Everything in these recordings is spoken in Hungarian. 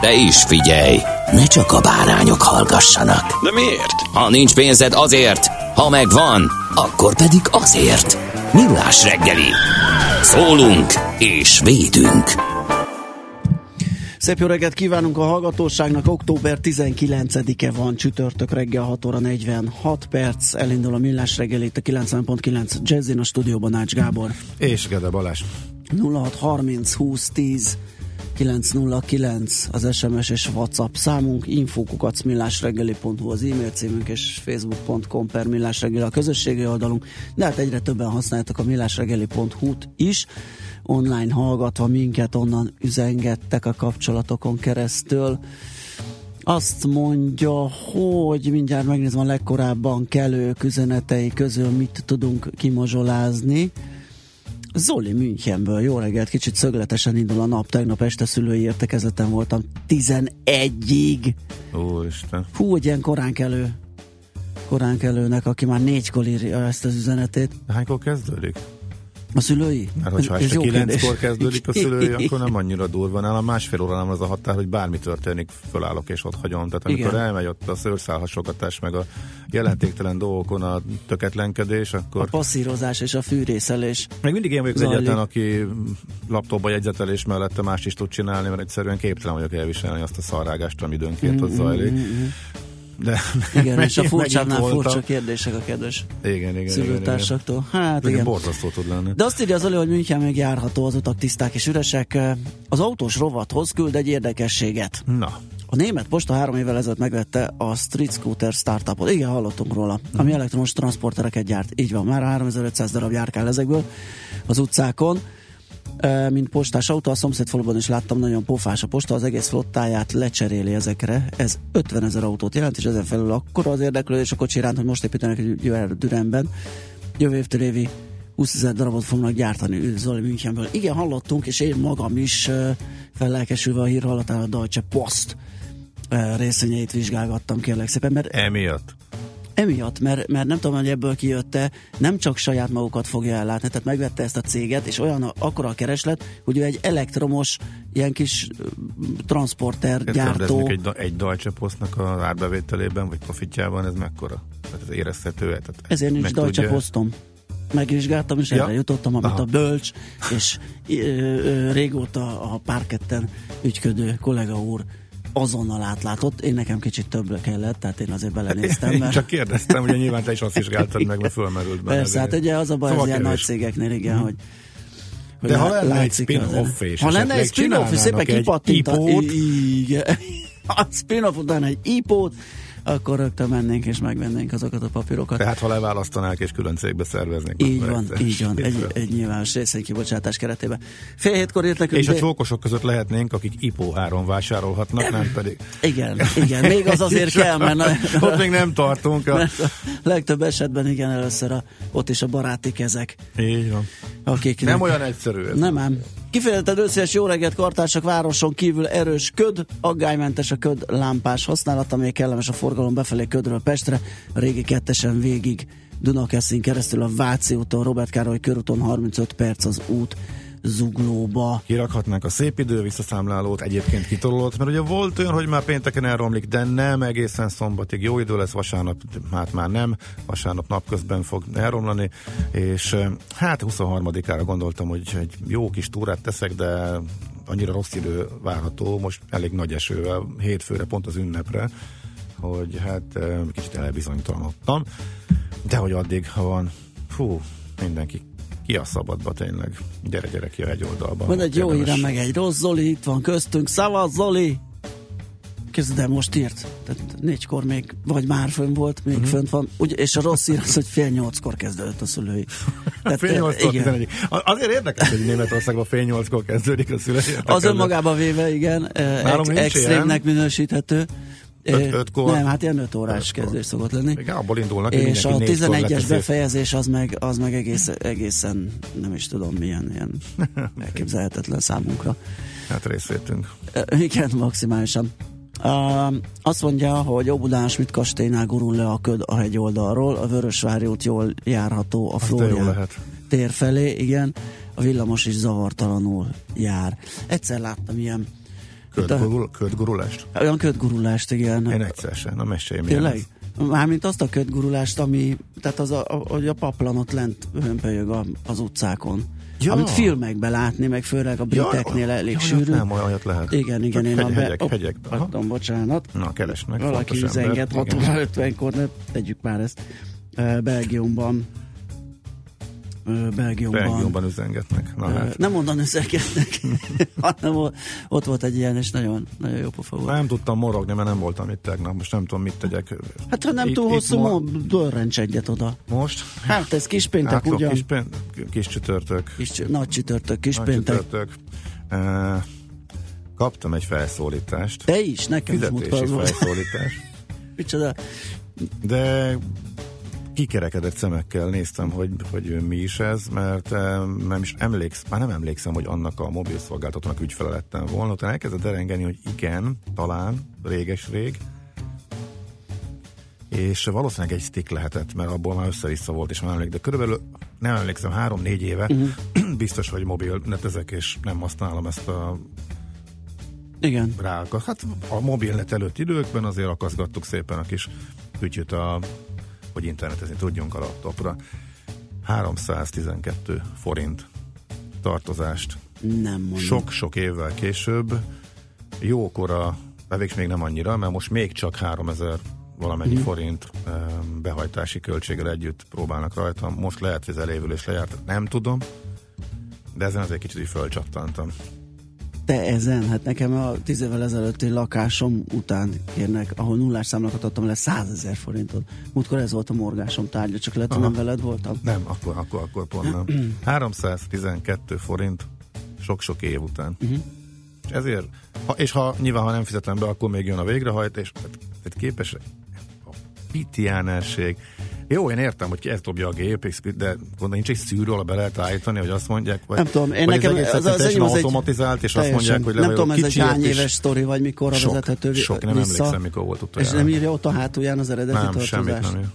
De is figyelj, ne csak a bárányok hallgassanak. De miért? Ha nincs pénzed azért, ha megvan, akkor pedig azért. Millás reggeli. Szólunk és védünk. Szép jó reggelt kívánunk a hallgatóságnak. Október 19-e van, csütörtök reggel 6 óra 46 perc. Elindul a Millás reggeli, itt a 90.9 Jazzin, a stúdióban Ács Gábor. És Gede Balázs. 0630 20 10 909 az SMS és WhatsApp számunk, infókukac millásreggeli.hu az e-mail címünk és facebook.com per millásreggeli a közösségi oldalunk, de hát egyre többen használjátok a millásreggeli.hu-t is, online hallgatva minket, onnan üzengettek a kapcsolatokon keresztül. Azt mondja, hogy mindjárt megnézem a legkorábban kelők üzenetei közül mit tudunk kimozsolázni. Zoli Münchenből, jó reggelt, kicsit szögletesen indul a nap, tegnap este szülői értekezleten voltam 11-ig. Isten. Hú, hogy ilyen korán kelő, korán kelőnek, aki már négykor írja ezt az üzenetét. Hánykor kezdődik? A szülői? Mert hogyha Ez este kilenckor kezdődik a szülői, akkor nem annyira durva. Nálam másfél óra nem az a határ, hogy bármi történik, fölállok és ott hagyom. Tehát amikor Igen. elmegy ott a szőrszálhasogatás, meg a jelentéktelen dolgokon a töketlenkedés, A akkor... passzírozás és a fűrészelés. Még mindig én vagyok az egyetlen, aki laptopba jegyzetelés mellette más is tud csinálni, mert egyszerűen képtelen vagyok elviselni azt a szarrágást, ami időnként ott zajlik. De Igen, és a voltam. furcsa kérdések a kedves Igen, igen, szülőtársaktól. Hát Igen. igen. Borzasztó tud lenni. De azt írja az Oli, hogy München még járható, az utak tiszták és üresek. Az autós rovathoz küld egy érdekességet. Na, A német posta három évvel ezelőtt megvette a Street Scooter startupot. Igen, hallottunk róla. Ami elektromos transportereket gyárt. Így van, már 3500 darab járkál ezekből az utcákon. Mint postás autó, a szomszéd faluban is láttam, nagyon pofás a posta, az egész flottáját lecseréli ezekre. Ez 50 ezer autót jelent, és ezen felül akkor az érdeklődés a kocsi iránt, hogy most építenek egy Jövő Düremben. Jövő évtől évi 20 ezer darabot fognak gyártani Zoli Münchenből. Igen, hallottunk, és én magam is fellelkesülve a hír hallatán a Deutsche Post részvényeit vizsgálgattam kérlek szépen, mert emiatt. Emiatt, mert, mert nem tudom, hogy ebből kijötte, nem csak saját magukat fogja ellátni, tehát megvette ezt a céget, és olyan a- akkora a kereslet, hogy ő egy elektromos, ilyen kis transporter gyártó. Egy, egy Deutsche Postnak az árbevételében, vagy profitjában ez mekkora? Tehát ez érezhető? Tehát Ezért nincs Deutsche tudja- Postom. Megvizsgáltam, és Ja. erre jutottam, amit Aha. a bölcs és ö, ö, régóta a parketten ügyködő kollega úr azonnal átlátott. Én nekem kicsit több kellett, tehát én azért belenéztem. Én Mert csak kérdeztem, ugye nyilván te is azt vizsgáltad meg, mert fölmerült benne. Persze, hát ugye az a baj Szóval az ilyen nagy cégeknél, igen, hogy hogy De ha lenne egy spin-off és Ha lenne egy spin-off, és szépen csinálnának egy kipattinta. IPO-t. Igen. A spin-off után egy IPO-t, akkor rögtön mennénk és megvennénk azokat a papírokat. Tehát ha leválasztanák és külön cégbe szerveznék. Így van, egyszer. így van, egy, egy nyilvános részvénykibocsátás keretében. Fél hétkor írt nekünk, És a csókosok között lehetnénk, akik IPO áron vásárolhatnak, nem pedig. igen, igen, még az azért kell, mert Ott még nem tartunk. A... mert a legtöbb esetben igen, először a, ott is a baráti kezek, Így van. akik Nem olyan egyszerű ez. Nem ám. Kifejezetten összes jó reggelt kartársak városon kívül erős köd, aggálymentes a köd lámpás használata, még kellemes a forgalom befelé ködről Pestre, a régi kettesen végig Dunakeszin keresztül a Váci úton, Robert Károly körúton 35 perc az út zuglóba. Kirakhatnánk a szép idő visszaszámlálót, egyébként kitolót, mert ugye volt olyan, hogy már pénteken elromlik, de nem egészen szombatig. Jó idő lesz, vasárnap hát már nem, vasárnap napközben fog elromlani, és hát 23-ára gondoltam, hogy egy jó kis túrát teszek, de annyira rossz idő várható, most elég nagy esővel, hétfőre, pont az ünnepre, hogy hát kicsit elbizonytalanodtam, de hogy addig, ha van, fú, mindenki ki a szabadba tényleg. Gyere, gyere ki a hegyoldalba. Van egy jó hírem, meg egy rossz Zoli, itt van köztünk. Szavaz Zoli! Kezd, de most írt. Tehát négykor még, vagy már fönn volt, még uh-huh. fönt van. Ugye, és a rossz hír az, hogy fél nyolckor kezdődött a szülői. Tehát, fél nyolckor, igen. Azért érdekes, hogy Németországban fél nyolckor kezdődik a szülői. Az önmagában véve, igen, Nálunk ex- extrémnek minősíthető. Öt- ötkor? Nem, hát ilyen 5 órás Ötkor. kezdés szokott lenni. Igen, abból indulnak, És a mindenki négykor 11-es leteszi. befejezés az meg, az meg egész, egészen nem is tudom milyen, ilyen elképzelhetetlen számunkra. Hát részvétünk. Igen, maximálisan. Uh, azt mondja, hogy Óbudán Schmidt kastélynál gurul le a köd a hegyoldalról, a Vörösvári út jól járható a Flórián tér felé, igen, a villamos is zavartalanul jár. Egyszer láttam ilyen Ködgurul, ködgurulást? olyan ködgurulást, igen. Én egyszer sem, na mesélj Tényleg? Mármint azt a ködgurulást, ami, tehát az a, a, hogy a paplanot lent hömpölyög a, az utcákon. Ja. Amit filmekben látni, meg főleg a briteknél elég ja, sűrű. Nem, olyan olyat lehet. Igen, igen, Csak én hegy, a be... hegyek, Op, hegyek. Aha. Pardon, bocsánat. Na, keresnek. Valaki fontos ember. üzenget Igen. 6 óra 50-kor, ne tegyük már ezt. Ö, Belgiumban Belgiumban. Belgiumban üzengetnek. Na hát. Nem onnan üzengetnek, hanem ott volt egy ilyen, és nagyon, nagyon jó pofa volt. Nem tudtam morogni, mert nem voltam itt tegnap. Most nem tudom, mit tegyek. Hát ha nem Itt- túl itt hosszú, ma- mo- dörrencs egyet oda. Most? Hát ez kispéntek Átlop, ugyan. kis, pen, kis csütörtök. Kis, nagy csütörtök, Nagy kispéntek. csütörtök. Uh, kaptam egy felszólítást. Te is, nekem is Fizetési volt. felszólítást. Micsoda? De kikerekedett szemekkel néztem, hogy, hogy mi is ez, mert eh, nem is emléksz, már nem emlékszem, hogy annak a mobil szolgáltatónak ügyfele lettem volna. Utána elkezdett derengeni, hogy igen, talán, réges-rég, és valószínűleg egy stick lehetett, mert abból már össze-vissza volt, és már emlék, de körülbelül nem emlékszem, három-négy éve uh-huh. biztos, hogy mobil netezek, és nem használom ezt a Igen. ráakat. Hát a mobilnet előtt időkben azért akaszgattuk szépen a kis kütyüt, a, hogy internetezni tudjunk a laptopra. 312 forint tartozást. Nem mondom. Sok-sok évvel később jókora, de végig még nem annyira, mert most még csak 3000 valamennyi Mhm. forint behajtási költséggel együtt próbálnak rajta. Most lehet, hogy ez elévülés lejárt, nem tudom, de ezen azért kicsit így fölcsattantam. Te ezen, hát nekem a tíz évvel ezelőtti lakásom után kérnek, ahol nullás számlakat adtam le 100 ezer forintot. Múltkor ez volt a morgásom tárgya, csak lehet, Aha. nem veled voltam. Nem, akkor, akkor, akkor pont nem. 312 forint sok-sok év után. Uh-huh. És ezért, ha, és ha nyilván, ha nem fizetem be, akkor még jön a végrehajtás, tehát, tehát képes pitiánerség. Jó, én értem, hogy ki ezt dobja a gép, és- de gondolom, nincs egy szűrő, be lehet állítani, hogy azt mondják, vagy, Nem tudom, én vagy nekem az, az, az, az egy automatizált, és azt teljesen. mondják, hogy nem levajon tudom, ez egy hány éves sztori, vagy mikor sok, vezethető sok, nem vissza. emlékszem, mikor volt És utoljára. nem írja ott a hátulján az eredeti nem, semmit nem ír.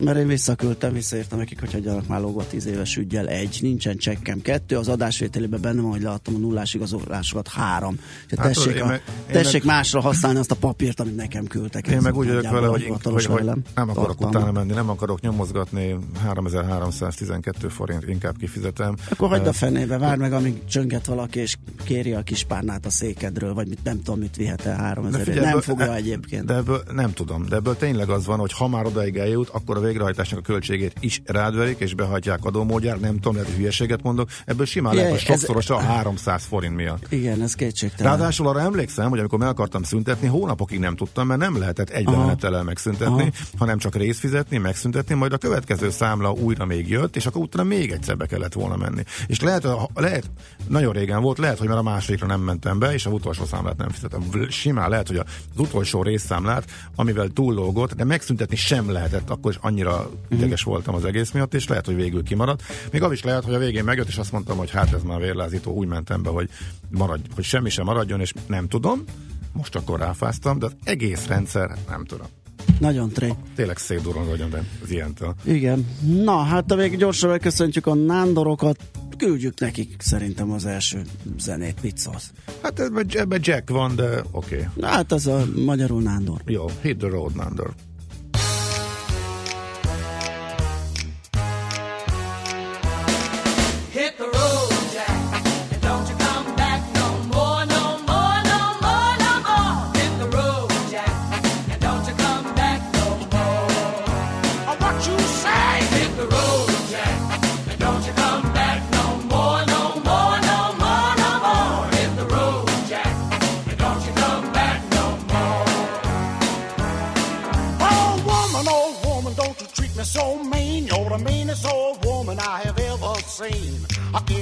Mert én visszaküldtem, visszaírtam nekik, hogy hagyjanak már lógva 10 éves ügyel egy, nincsen csekkem kettő, az adásvételében benne van, hogy leadtam a nullás igazolásokat három. Hát, tessék, én a, meg- tessék meg- másra használni azt a papírt, amit nekem küldtek. Én meg úgy vagyok vele, hogy, hogy, hogy nem akarok tartalma. utána menni, nem akarok nyomozgatni, 3312 forint inkább kifizetem. Akkor hagyd a fenébe, várj meg, amíg csönget valaki, és kéri a kis párnát a székedről, vagy mit, nem tudom, mit vihet el 3000 figyelj, Nem fogja egyébként. De ebből nem tudom, de ebből tényleg az van, hogy ha már odaig eljut, akkor a végrehajtásnak a költségét is rádverik, és behajtják adómódjára, nem tudom, lehet, hogy hülyeséget mondok, ebből simán lehet, hogy sokszorosa a 300 forint miatt. Igen, ez kétségtelen. Ráadásul arra emlékszem, hogy amikor meg akartam szüntetni, hónapokig nem tudtam, mert nem lehetett egy Aha. menetellel megszüntetni, Aha. hanem csak részt fizetni, megszüntetni, majd a következő számla újra még jött, és akkor utána még egyszer be kellett volna menni. És lehet, lehet nagyon régen volt, lehet, hogy már a másodikra nem mentem be, és az utolsó számlát nem fizettem. Simán lehet, hogy az utolsó részszámlát, amivel túllógott, de megszüntetni sem lehetett, akkor is annyira ideges voltam az egész miatt, és lehet, hogy végül kimaradt. Még az is lehet, hogy a végén megjött, és azt mondtam, hogy hát ez már vérlázító, úgy mentem be, hogy, maradj, hogy semmi sem maradjon, és nem tudom. Most akkor ráfáztam, de az egész rendszer, hát nem tudom. Nagyon tré. Tényleg szép durran vagyok, az ilyentől. Igen. Na, hát még gyorsan megköszöntjük a nándorokat, küldjük nekik szerintem az első zenét, mit szólsz? Hát ebben, ebben Jack van, de oké. Okay. Hát ez a magyarul nándor. Jó, hit the road, Nander.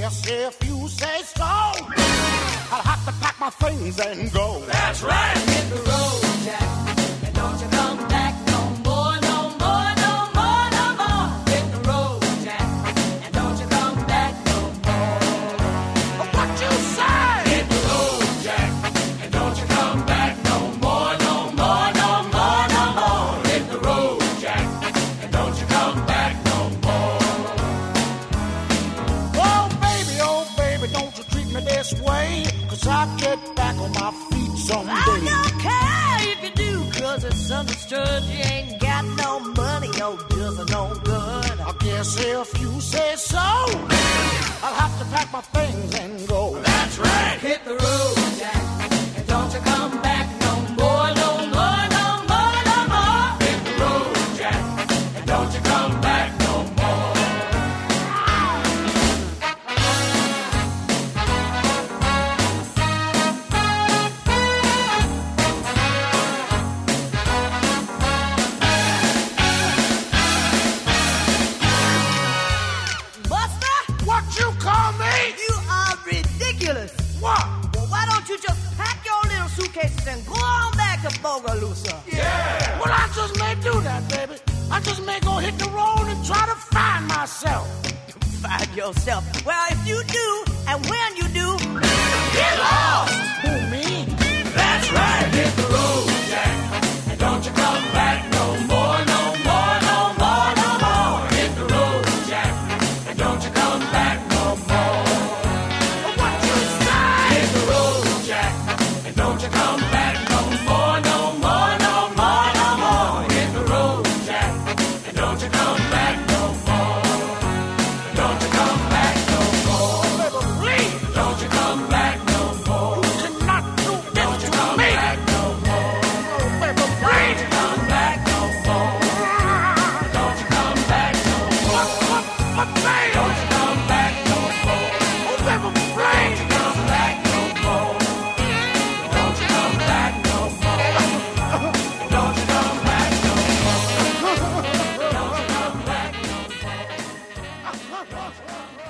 Guess if you say so, I'll have to pack my things and go. That's right. Yourself. Well, if you do, and when you do, Get lost. Who, me? That's right.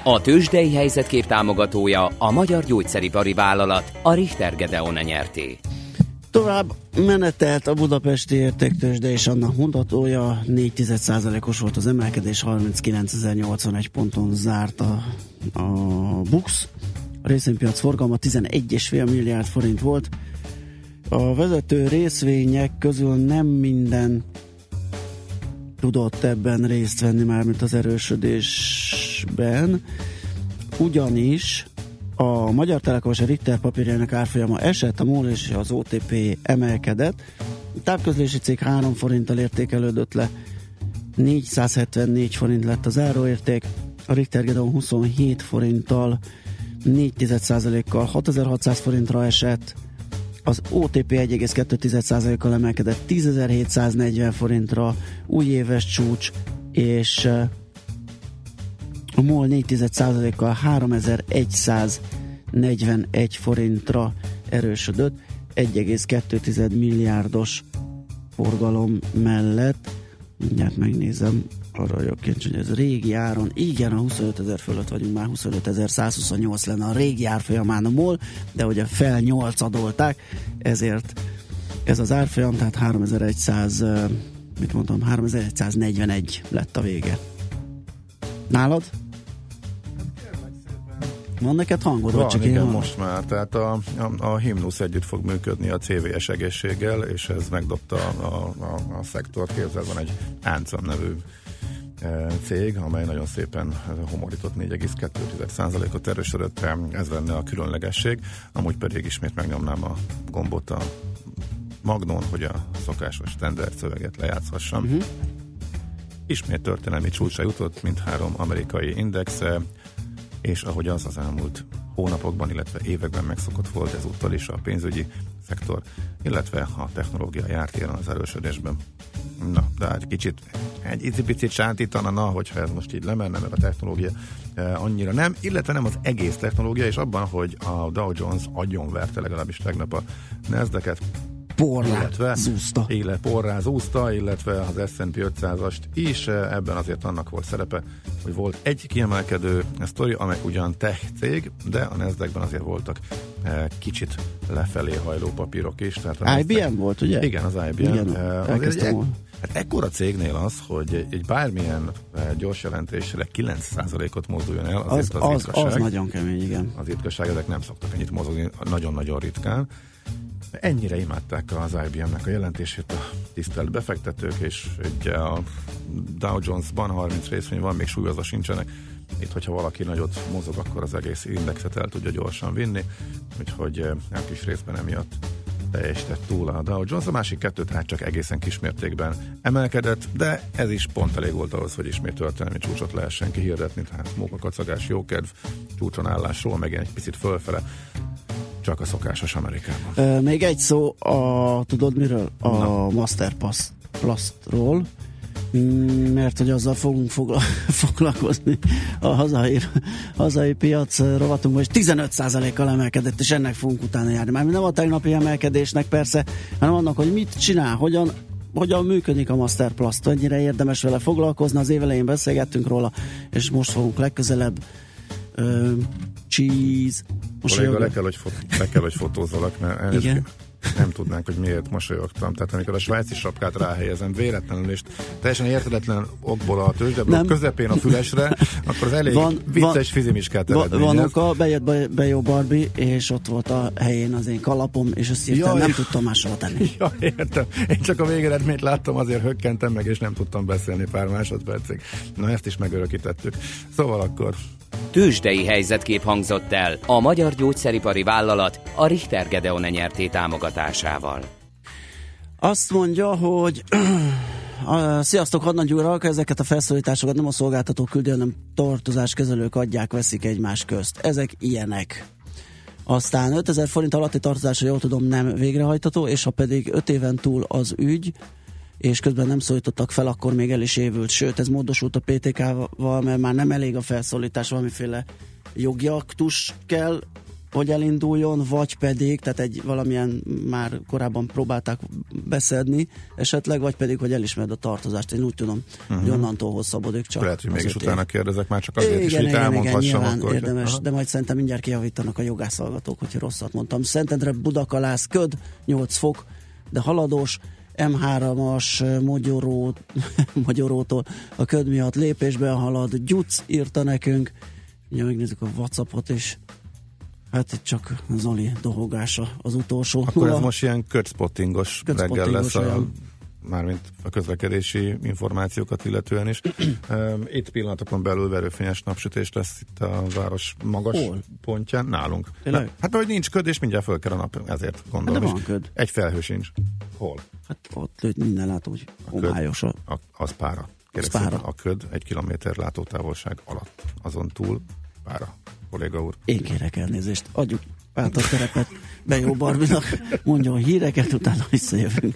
A tőzsdei helyzetkép támogatója a Magyar Gyógyszeripari Vállalat, a Richter Gedeon nyerté. Tovább menetelt a budapesti értéktősde és annak mutatója 4,1%-os volt az emelkedés, 39.081 ponton zárt a, a BUX. A részvénypiac forgalma 11,5 milliárd forint volt. A vezető részvények közül nem minden tudott ebben részt venni, mármint az erősödés 2022-esben, ugyanis a Magyar Telekom és a Richter papírjának árfolyama esett, a MOL és az OTP emelkedett. A távközlési cég 3 forinttal értékelődött le, 474 forint lett az áróérték, a Richter Gedeon 27 forinttal 4%-kal 6600 forintra esett, az OTP 1,2%-kal emelkedett 10.740 forintra, újéves csúcs, és a MOL 4,1%-kal 3141 forintra erősödött, 1,2 milliárdos forgalom mellett. Mindjárt megnézem, arra vagyok kincs, hogy ez régi áron, igen, a 25 ezer fölött vagyunk, már 25.128 lenne a régi árfolyamán a MOL, de ugye fel 8 adolták, ezért ez az árfolyam, tehát 3100, eh, mit mondtam, 3141 lett a vége. Nálad? Van neked hangod? Van, csak igen, most már. Tehát a, a, a himnusz együtt fog működni a CVS egészséggel, és ez megdobta a, a, a szektort. Képzel, van egy Áncam nevű e, cég, amely nagyon szépen homorított 4,2%-ot erősödött, ez lenne a különlegesség, amúgy pedig ismét megnyomnám a gombot a Magnon, hogy a szokásos standard szöveget lejátszhassam. Uh-huh. Ismét történelmi csúcsra jutott, mint három amerikai index, és ahogy az az elmúlt hónapokban, illetve években megszokott volt ezúttal is a pénzügyi szektor, illetve a technológia járt élen az erősödésben. Na, de egy kicsit, egy icipicit sántítana, na, hogyha ez most így lemenne, mert a technológia e, annyira nem, illetve nem az egész technológia, és abban, hogy a Dow Jones agyonverte legalábbis tegnap a Nasdaq-et, porrá zúzta. illetve porrá zúzta, illetve az S&P 500-ast is, eh, ebben azért annak volt szerepe, hogy volt egy kiemelkedő sztori, amely ugyan tech cég, de a nasdaq azért voltak eh, kicsit lefelé hajló papírok is. Tehát a Nasdaq- IBM volt, ugye? Igen, az IBM. Igen, Eh, azért egy, hát ekkora cégnél az, hogy egy, bármilyen gyors jelentésre 9%-ot mozduljon el, Az, azért az, az, ritkaság az nagyon kemény, igen. az ritkaság, ezek nem szoktak ennyit mozogni, nagyon-nagyon ritkán. Ennyire imádták az IBM-nek a jelentését a tisztelt befektetők, és ugye a Dow Jones-ban 30 részvény van, még súlyozva sincsenek. Itt, hogyha valaki nagyot mozog, akkor az egész indexet el tudja gyorsan vinni, úgyhogy eh, a kis részben emiatt teljesített túl a Dow Jones, a másik kettőt hát csak egészen kismértékben emelkedett, de ez is pont elég volt ahhoz, hogy ismét történelmi csúcsot lehessen kihirdetni, tehát mókakacagás, jókedv, csúcson állásról, meg egy picit fölfele, csak a szokásos Amerikában. Ö, még egy szó a, tudod miről? A Na. Masterpass Plastról, Mm, mert hogy azzal fogunk fogla- foglalkozni a hazai, hazai piac rovatunkban, és 15%-kal emelkedett, és ennek fogunk utána járni. Már nem a tegnapi emelkedésnek persze, hanem annak, hogy mit csinál, hogyan hogyan működik a Masterplast, mennyire érdemes vele foglalkozni, az évelején beszélgettünk róla, és most fogunk legközelebb ö, cheese. Kolléga, le kell, hogy, fot- le kell, hogy fotózzalak, mert Igen. nem tudnánk, hogy miért mosolyogtam. Tehát amikor a svájci sapkát ráhelyezem véletlenül, és teljesen értedetlen okból a tőzsdeblok Nem. közepén a fülesre, akkor az elég Van- vicces van- fizimiskát eredményez. van oka, bejött be, be jó Barbie, és ott volt a helyén az én kalapom, és ezt hirtelen Jaj. nem tudtam máshova tenni. Ja, értem. Én csak a végeredményt láttam, azért hökkentem meg, és nem tudtam beszélni pár másodpercig. Na, ezt is megörökítettük. Szóval akkor Tőzsdei helyzetkép hangzott el a magyar gyógyszeripari vállalat a Richter Gedeon nyerté támogatásával. Azt mondja, hogy sziasztok, Hadnagy Gyura, ezeket a felszólításokat nem a szolgáltató küldi, hanem tartozáskezelők adják, veszik egymás közt. Ezek ilyenek. Aztán 5000 forint alatti tartozásra, jól tudom, nem végrehajtató, és ha pedig 5 éven túl az ügy, és közben nem szólítottak fel, akkor még el is évült. Sőt, ez módosult a PTK-val, mert már nem elég a felszólítás, valamiféle jogi aktus kell, hogy elinduljon, vagy pedig, tehát egy valamilyen már korábban próbálták beszedni esetleg, vagy pedig, hogy elismered a tartozást. Én úgy tudom, uh-huh. hogy onnantól hosszabbodik csak. lehet, hogy mégis utána év. kérdezek már csak azért igen, is, hogy igen, igen, elmondhassam nyilván akkor. érdemes, Aha. de majd szerintem mindjárt kijavítanak a jogászhallgatók, hogyha rosszat mondtam. Szentendre Budakalász, köd, 8 fok, de haladós, M3-as Mogyoró, Mogyorótól a köd miatt lépésben halad. Gyuc írta nekünk, ugye megnézzük a Whatsappot is. Hát itt csak Zoli dohogása az utolsó. Akkor ez most ilyen kötspottingos reggel lesz a. mármint a közlekedési információkat illetően is. Itt pillanatokon belül verőfényes napsütés lesz itt a város magas Hol? pontján, nálunk. Na, hát hogy nincs köd, és mindjárt föl kell a nap, ezért gondolom. Hát de van köd. Egy felhő sincs. Hol? Hát ott lőtt minden látom, hogy homályos. a- A, az pára. Kérlek pára. szépen, A köd egy kilométer látótávolság alatt. Azon túl pára. Kolléga úr. Én kérek elnézést. Adjuk át a terepet Bejó Barbinak, mondjon híreket, utána visszajövünk.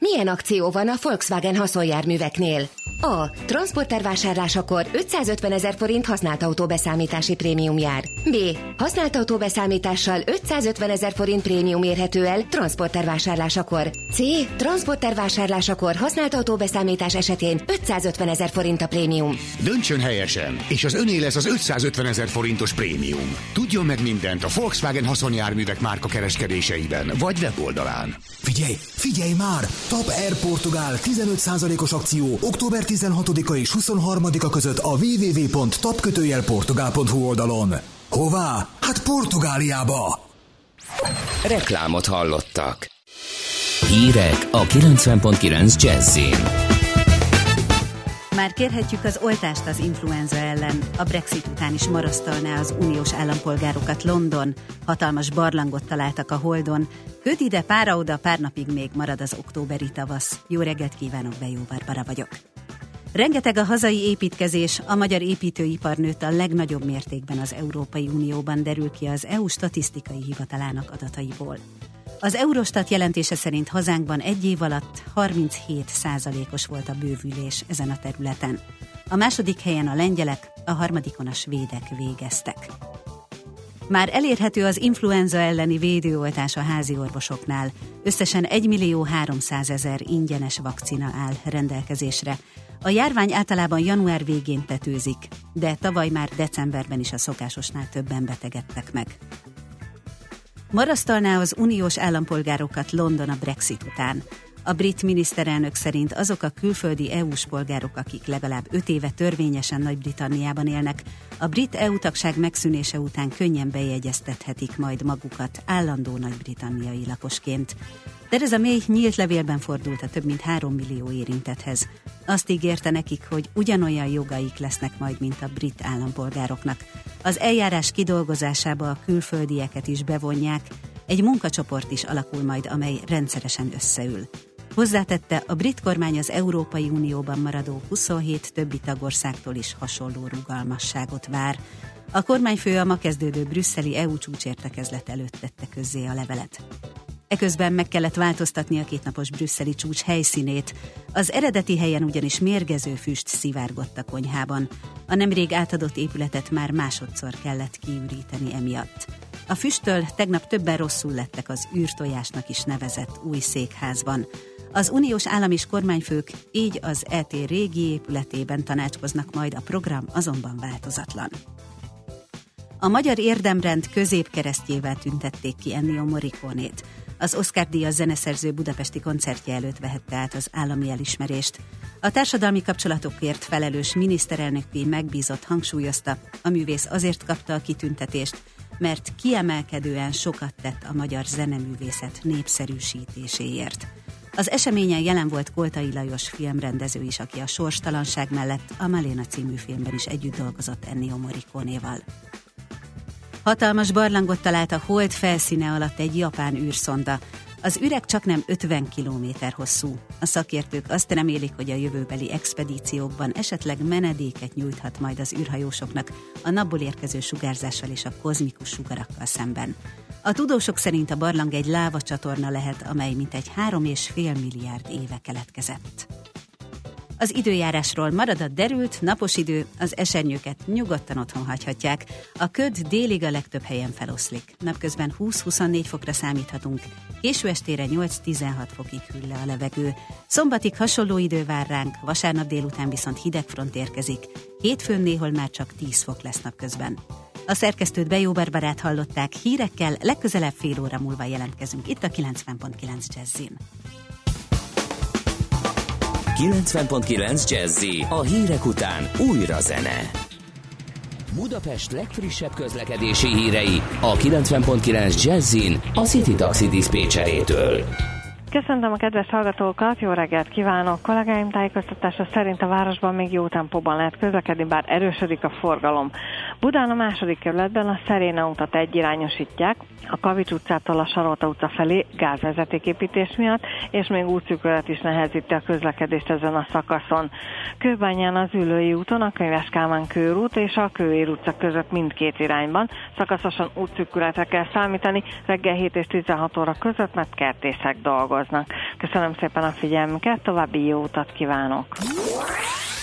Milyen akció van a Volkswagen haszonjárműveknél? A. Transporter vásárlásakor 550 ezer forint használt autóbeszámítási prémium jár. B. Használt autóbeszámítással 550 ezer forint prémium érhető el transporter vásárlásakor. C. Transporter vásárlásakor használt autóbeszámítás esetén 550 ezer forint a prémium. Döntsön helyesen, és az öné lesz az 550 ezer forintos prémium. Tudjon meg mindent a Volkswagen haszonjárművek márka kereskedéseiben, vagy weboldalán. Figyelj, figyelj már! Top Air Portugál 15%-os akció október 16-a és 23-a között a www.tapkötőjelportugál.hu oldalon. Hová? Hát Portugáliába! Reklámot hallottak. Hírek a 90.9 Jazzin. Már kérhetjük az oltást az influenza ellen. A Brexit után is marasztalná az uniós állampolgárokat London. Hatalmas barlangot találtak a Holdon. Köd ide, pára oda, pár napig még marad az októberi tavasz. Jó reggelt kívánok, Bejó Barbara vagyok. Rengeteg a hazai építkezés, a magyar építőipar nőtt a legnagyobb mértékben az Európai Unióban derül ki az EU statisztikai hivatalának adataiból. Az Eurostat jelentése szerint hazánkban egy év alatt 37 százalékos volt a bővülés ezen a területen. A második helyen a lengyelek, a harmadikon a svédek végeztek. Már elérhető az influenza elleni védőoltás a házi orvosoknál. Összesen 1 millió 300 ezer ingyenes vakcina áll rendelkezésre. A járvány általában január végén tetőzik, de tavaly már decemberben is a szokásosnál többen betegedtek meg. Marasztalná az uniós állampolgárokat London a Brexit után. A brit miniszterelnök szerint azok a külföldi EU-s polgárok, akik legalább öt éve törvényesen Nagy-Britanniában élnek, a brit EU tagság megszűnése után könnyen bejegyeztethetik majd magukat állandó nagy-britanniai lakosként. Theresa May nyílt levélben fordult a több mint három millió érintethez. Azt ígérte nekik, hogy ugyanolyan jogaik lesznek majd, mint a brit állampolgároknak. Az eljárás kidolgozásába a külföldieket is bevonják, egy munkacsoport is alakul majd, amely rendszeresen összeül. Hozzátette, a brit kormány az Európai Unióban maradó 27 többi tagországtól is hasonló rugalmasságot vár. A kormányfő a ma kezdődő brüsszeli EU csúcsértekezlet előtt tette közzé a levelet. Eközben meg kellett változtatni a kétnapos brüsszeli csúcs helyszínét. Az eredeti helyen ugyanis mérgező füst szivárgott a konyhában. A nemrég átadott épületet már másodszor kellett kiüríteni emiatt. A füsttől tegnap többen rosszul lettek az űrtojásnak is nevezett új székházban. Az uniós állam és kormányfők így az ET régi épületében tanácskoznak majd, a program azonban változatlan. A Magyar Érdemrend középkeresztjével tüntették ki Ennio Morricone-t. Az Oscar-díjas zeneszerző budapesti koncertje előtt vehette át az állami elismerést. A társadalmi kapcsolatokért felelős miniszterelnöki megbízott hangsúlyozta, a művész azért kapta a kitüntetést, mert kiemelkedően sokat tett a magyar zeneművészet népszerűsítéséért. Az eseményen jelen volt Koltai Lajos filmrendező is, aki a sorstalanság mellett a Maléna című filmben is együtt dolgozott Ennio Morricone-val. Hatalmas barlangot talált a hold felszíne alatt egy japán űrszonda. Az üreg csak nem 50 km hosszú. A szakértők azt remélik, hogy a jövőbeli expedíciókban esetleg menedéket nyújthat majd az űrhajósoknak a napból érkező sugárzással és a kozmikus sugarakkal szemben. A tudósok szerint a barlang egy lávacsatorna lehet, amely mintegy 3,5 milliárd éve keletkezett. Az időjárásról marad a derült, napos idő, az esernyőket nyugodtan otthon hagyhatják. A köd délig a legtöbb helyen feloszlik. Napközben 20-24 fokra számíthatunk, késő estére 8-16 fokig hűl le a levegő. Szombatig hasonló idő vár ránk, vasárnap délután viszont hideg front érkezik. Hétfőn néhol már csak 10 fok lesz napközben. A szerkesztőt Bejó Barbarát hallották hírekkel, legközelebb fél óra múlva jelentkezünk itt a 90.9 Jazzin. 90.9 Jazzy a hírek után újra zene. Budapest legfrissebb közlekedési hírei a 90.9 Jazzin a City Taxi Dispécsejétől. Köszöntöm a kedves hallgatókat, jó reggelt kívánok! Kollégáim tájékoztatása szerint a városban még jó tempóban lehet közlekedni, bár erősödik a forgalom. Budán a második kerületben a Szeréna utat egyirányosítják, a Kavics utcától a Sarolta utca felé gázvezetéképítés miatt, és még útszűkölet is nehezíti a közlekedést ezen a szakaszon. Kőbányán az Ülői úton a Könyves Kálmán körút és a Kőér utca között mindkét irányban szakaszosan útszűkületre kell számítani reggel 7 és 16 óra között, mert kertészek dolgoznak. Köszönöm szépen a figyelmüket, további jó utat kívánok!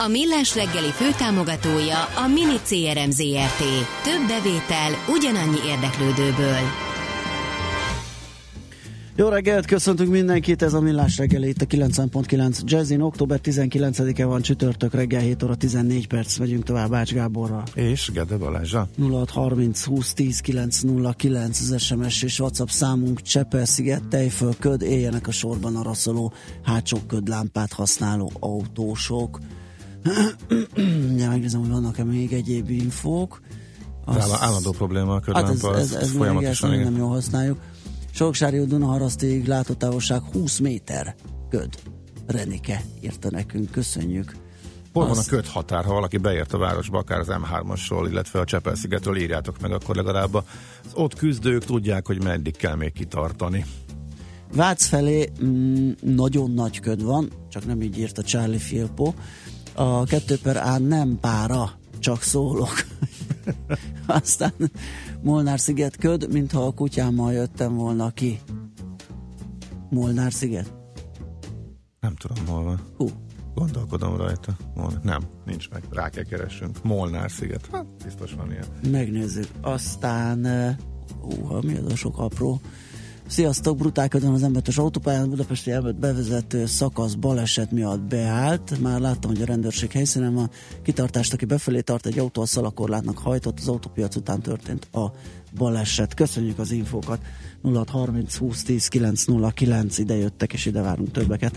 A Millás reggeli főtámogatója a Mini CRM Zrt. Több bevétel ugyanannyi érdeklődőből. Jó reggelt, köszöntünk mindenkit, ez a Millás reggeli itt a 90.9 Jazzin, október 19-e van csütörtök reggel 7 óra 14 perc, megyünk tovább Ács Gáborral. És Gede Balázsa. 0630 20 10 909 az SMS és WhatsApp számunk Csepel-sziget, Tejföl, Köd, éljenek a sorban a rasszoló hátsó ködlámpát használó autósok. Ja, megnézem, hogy vannak-e még egyéb infók. Az állandó probléma a Hát ez, ez, ez még folyamatosan. ezt nem jól használjuk. Soroksári Dunaharasztig látótávolság 20 méter. Köd. Renike írta nekünk, köszönjük. Hol van a Az- köthatár, ha valaki beért a városba, akár az M3-asról, illetve a Csepel-szigetről, írjátok meg, akkor legalább az ott küzdők tudják, hogy meddig kell még kitartani. Vác felé mm, nagyon nagy köd van, csak nem így írt a Charlie Filpo. A 2 per A nem pára, csak szólok. Aztán Molnár sziget köd, mintha a kutyámmal jöttem volna ki. Molnár sziget? Nem tudom, hol van. Hú. Gondolkodom rajta. Molnár. Nem, nincs meg. Rá kell keresünk. Molnár sziget. Hát, biztos van ilyen. Megnézzük. Aztán, uh, uh, mi az a sok apró. Sziasztok, brutálkodom az M5-ös autópályán, Budapesti elvet bevezető szakasz baleset miatt beállt. Már láttam, hogy a rendőrség helyszínen van. Kitartást, aki befelé tart, egy autó a szalakorlátnak hajtott, az autópiac után történt a baleset. Köszönjük az infókat. 0630 20 10 909 ide jöttek, és ide várunk többeket.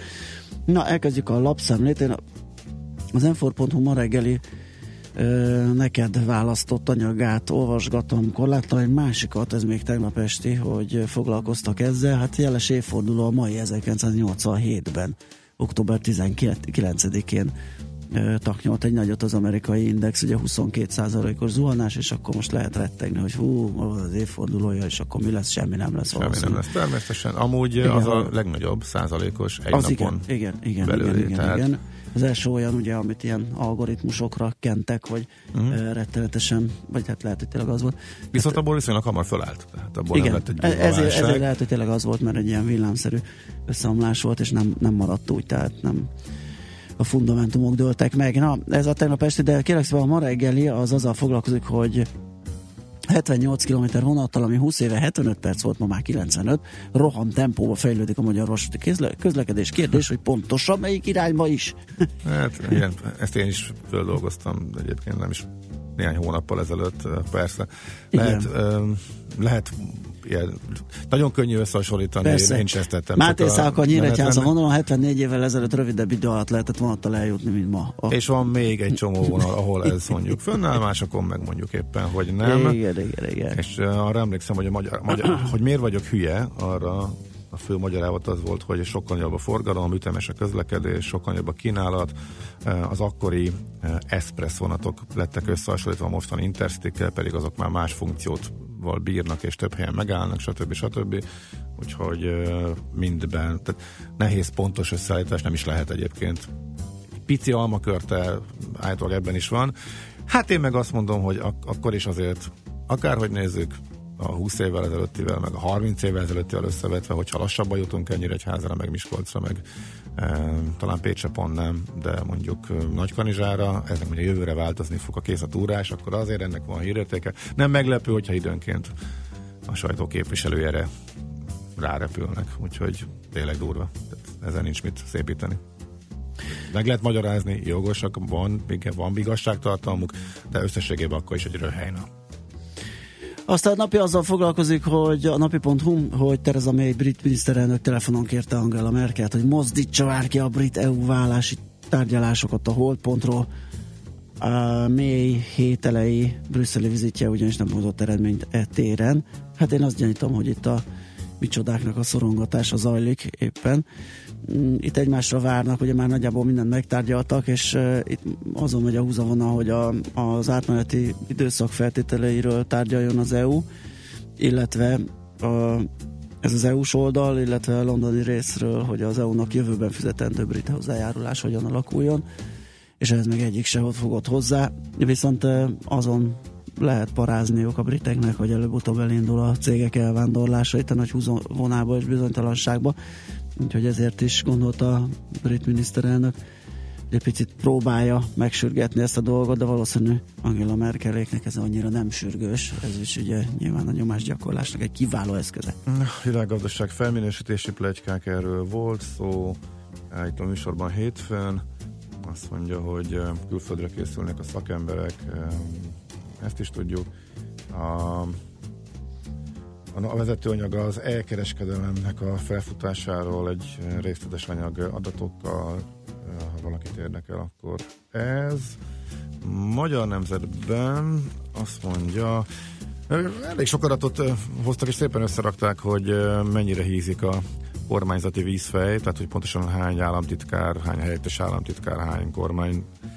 Na, elkezdjük a lapszemlét. Én a- az m ma reggeli neked választott anyagát olvasgatom, amikor láttam egy másikat, ez még tegnap esti, hogy foglalkoztak ezzel, hát jeles évforduló a mai 1987-ben, október 19-én ö, taknyolt egy nagyot az amerikai index, ugye 22%-os zuhanás, és akkor most lehet rettegni, hogy hú, az évfordulója, és akkor mi lesz, semmi nem lesz. Semmi nem valószínűleg. lesz természetesen. Amúgy Igen, az a legnagyobb százalékos egy az napon igen, igen, igen, belül. igen, tehát igen. Az első olyan, ugye, amit ilyen algoritmusokra kentek, hogy Mhm. uh-huh. rettenetesen, vagy hát lehet, hogy tényleg az volt. Viszont abból viszonylag hamar fölállt. Tehát abból Igen, nem lett egy e- ezért, ezért lehet, hogy tényleg az volt, mert egy ilyen villámszerű összeomlás volt, és nem, nem maradt úgy, tehát nem a fundamentumok dőltek meg. Na, ez a tegnap esti, de kérlek szépen a ma reggeli az azzal foglalkozik, hogy 78 km vonattal, ami 20 éve 75 perc volt, ma már 95, roham tempóba fejlődik a magyar vasúti közlekedés. Kérdés, hogy pontosan melyik irányba is? Hát igen, ezt én is földolgoztam, egyébként nem is néhány hónappal ezelőtt, persze. Igen. Lehet, öm, lehet ilyen, nagyon könnyű összehasonlítani, Persze. én is ezt tettem. Máté Szálka Nyíregyháza vonalon 74 évvel ezelőtt rövidebb idő alatt lehetett vonattal eljutni, mint ma. A... És van még egy csomó vonal, ahol ez mondjuk fönnáll, másokon meg mondjuk éppen, hogy nem. Igen, igen, igen. És uh, arra emlékszem, hogy, a magyar, magyar, hogy miért vagyok hülye, arra a fő magyarávat az volt, hogy sokkal nagyobb a forgalom, ütemes a közlekedés, sokkal nagyobb a kínálat. Az akkori express vonatok lettek összehasonlítva a mostani intercity pedig azok már más funkciót bírnak, és több helyen megállnak, stb. stb. Úgyhogy mindben, tehát nehéz pontos összeállítás nem is lehet egyébként. Pici almakörte állítólag ebben is van. Hát én meg azt mondom, hogy ak- akkor is azért, akárhogy nézzük, a 20 évvel ezelőttivel, meg a 30 évvel ezelőttivel összevetve, hogyha lassabban jutunk ennyire egy házra, meg Miskolcra, meg talán Pécsre pont nem, de mondjuk Nagykanizsára, eznek mondjuk jövőre változni fog a kész a túrás, akkor azért ennek van hírértéke. Nem meglepő, hogyha időnként a sajtó képviselőjére rárepülnek, úgyhogy tényleg durva. Tehát ezen nincs mit szépíteni. Meg lehet magyarázni, jogosak, van, van igazságtartalmuk, de összességében akkor is egy röhelyna. Aztán a napi azzal foglalkozik, hogy a napi.hu, hogy Theresa May brit miniszterelnök telefonon kérte Angela Merkelt, hogy mozdítsa már ki a brit EU vállási tárgyalásokat a holdpontról. A May hét elejé brüsszeli vizitje ugyanis nem hozott eredményt e téren. Hát én azt gyanítom, hogy itt a micsodáknak a szorongatása zajlik éppen. Mm, Itt egymásra várnak, ugye már nagyjából mindent megtárgyaltak, és itt azon megy a húzavona, hogy a, az átmeneti időszak feltételeiről tárgyaljon az EU, illetve a, ez az EU-s oldal, illetve a londoni részről, hogy az EU-nak jövőben fizetendő brit hozzájárulás hogyan alakuljon, és ez még egyik se fogott hozzá, viszont azon lehet parázniuk a briteknek, hogy előbb-utóbb elindul a cégek elvándorlása itt a nagy húzavonába és bizonytalanságba. Úgyhogy ezért is gondolta a brit miniszterelnök, hogy egy picit próbálja megsürgetni ezt a dolgot, de valószínű Angela Merkeléknek ez annyira nem sürgős. Ez is ugye nyilván a nyomásgyakorlásnak egy kiváló eszköze. Világgazdaság felminősítési plegykák erről volt szó, itt a műsorban hétfőn. Azt mondja, hogy eh, külföldre készülnek a szakemberek, eh, ezt is tudjuk. A, a vezetőanyag az elkereskedelemnek a felfutásáról egy eh, részletes anyag adatokkal, eh, ha valakit érdekel, akkor ez. Magyar nemzetben azt mondja, elég sok adatot ö, hoztak, és szépen összerakták, hogy mennyire hízik a kormányzati vízfej, tehát hogy pontosan hány államtitkár, hány helyettes államtitkár, hány kormány eh,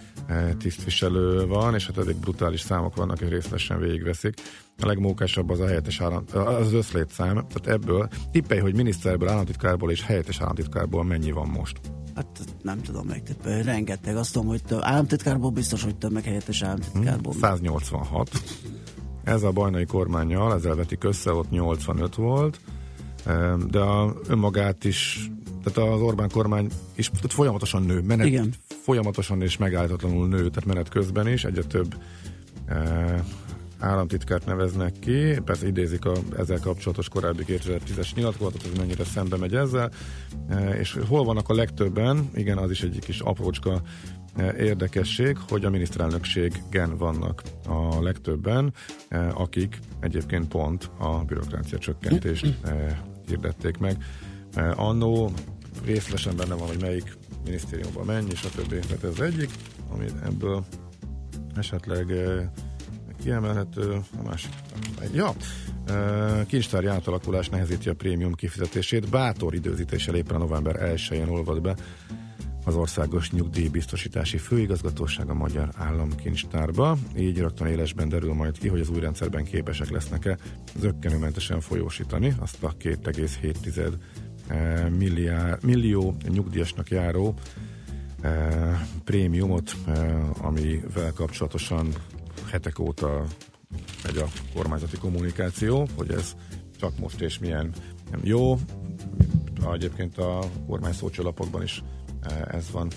tisztviselő van, és hát elég brutális számok vannak, és részletesen végigveszik. A legmókásabb az a helyettes állam, az összlétszám, tehát ebből tippelj, hogy miniszterből, államtitkárból és helyettes államtitkárból mennyi van most. Hát nem tudom megtippelni, rengeteg. Azt tudom, hogy több, államtitkárból biztos, hogy több, meg helyettes államtitkárból. 186. Ez a bajnai kormányjal, ezzel vetik össze, ott 85 volt, de a, önmagát is, tehát az Orbán kormány is tehát folyamatosan nő, menet, Igen. folyamatosan és megállítatlanul nő, tehát menet közben is egyre több e, államtitkárt neveznek ki, persze idézik a ezzel kapcsolatos korábbi 2010-es nyilatkozatot, ez mennyire szembe megy ezzel, e, és hol vannak a legtöbben, igen, az is egy kis aprócska e, érdekesség, hogy a miniszterelnökségen vannak a legtöbben, e, akik egyébként pont a bürokrácia csökkentést e, hirdették meg. E, Annó részletesen benne van, hogy melyik minisztériumban mennyi, stb. Tehát ez egyik, ami ebből esetleg e, kiemelhető, a másik. Ja, e, kincstári átalakulás nehezíti a prémium kifizetését. Bátor időzítéssel éppen a november 1-én olvad be az Országos Nyugdíjbiztosítási Főigazgatóság a Magyar Államkincstárba. Így rögtön élesben derül majd ki, hogy az új rendszerben képesek lesznek-e zöggenőmentesen folyósítani azt a 2,7 milliárd, millió nyugdíjasnak járó e, prémiumot, e, amivel kapcsolatosan hetek óta megy a kormányzati kommunikáció, hogy ez csak most és milyen jó. Egyébként a kormány szócsalapokban is ez van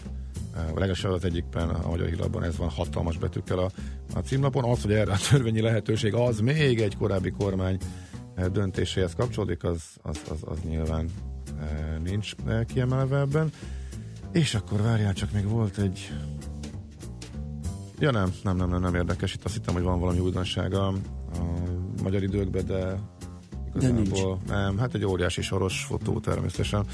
legalábbis az egyikben, a Magyar Hírlapban ez van hatalmas betűkkel a, a címlapon. Az, hogy erre a törvényi lehetőség, az még egy korábbi kormány döntéséhez kapcsolódik, az, az, az, az nyilván nincs kiemelve ebben. És akkor várjál, csak még volt egy Ja nem, nem, nem, nem, nem érdekes. Itt azt hittem, hogy van valami újdonság a, magyar időkben, de igazából nem. Hát egy óriási soros fotó természetesen.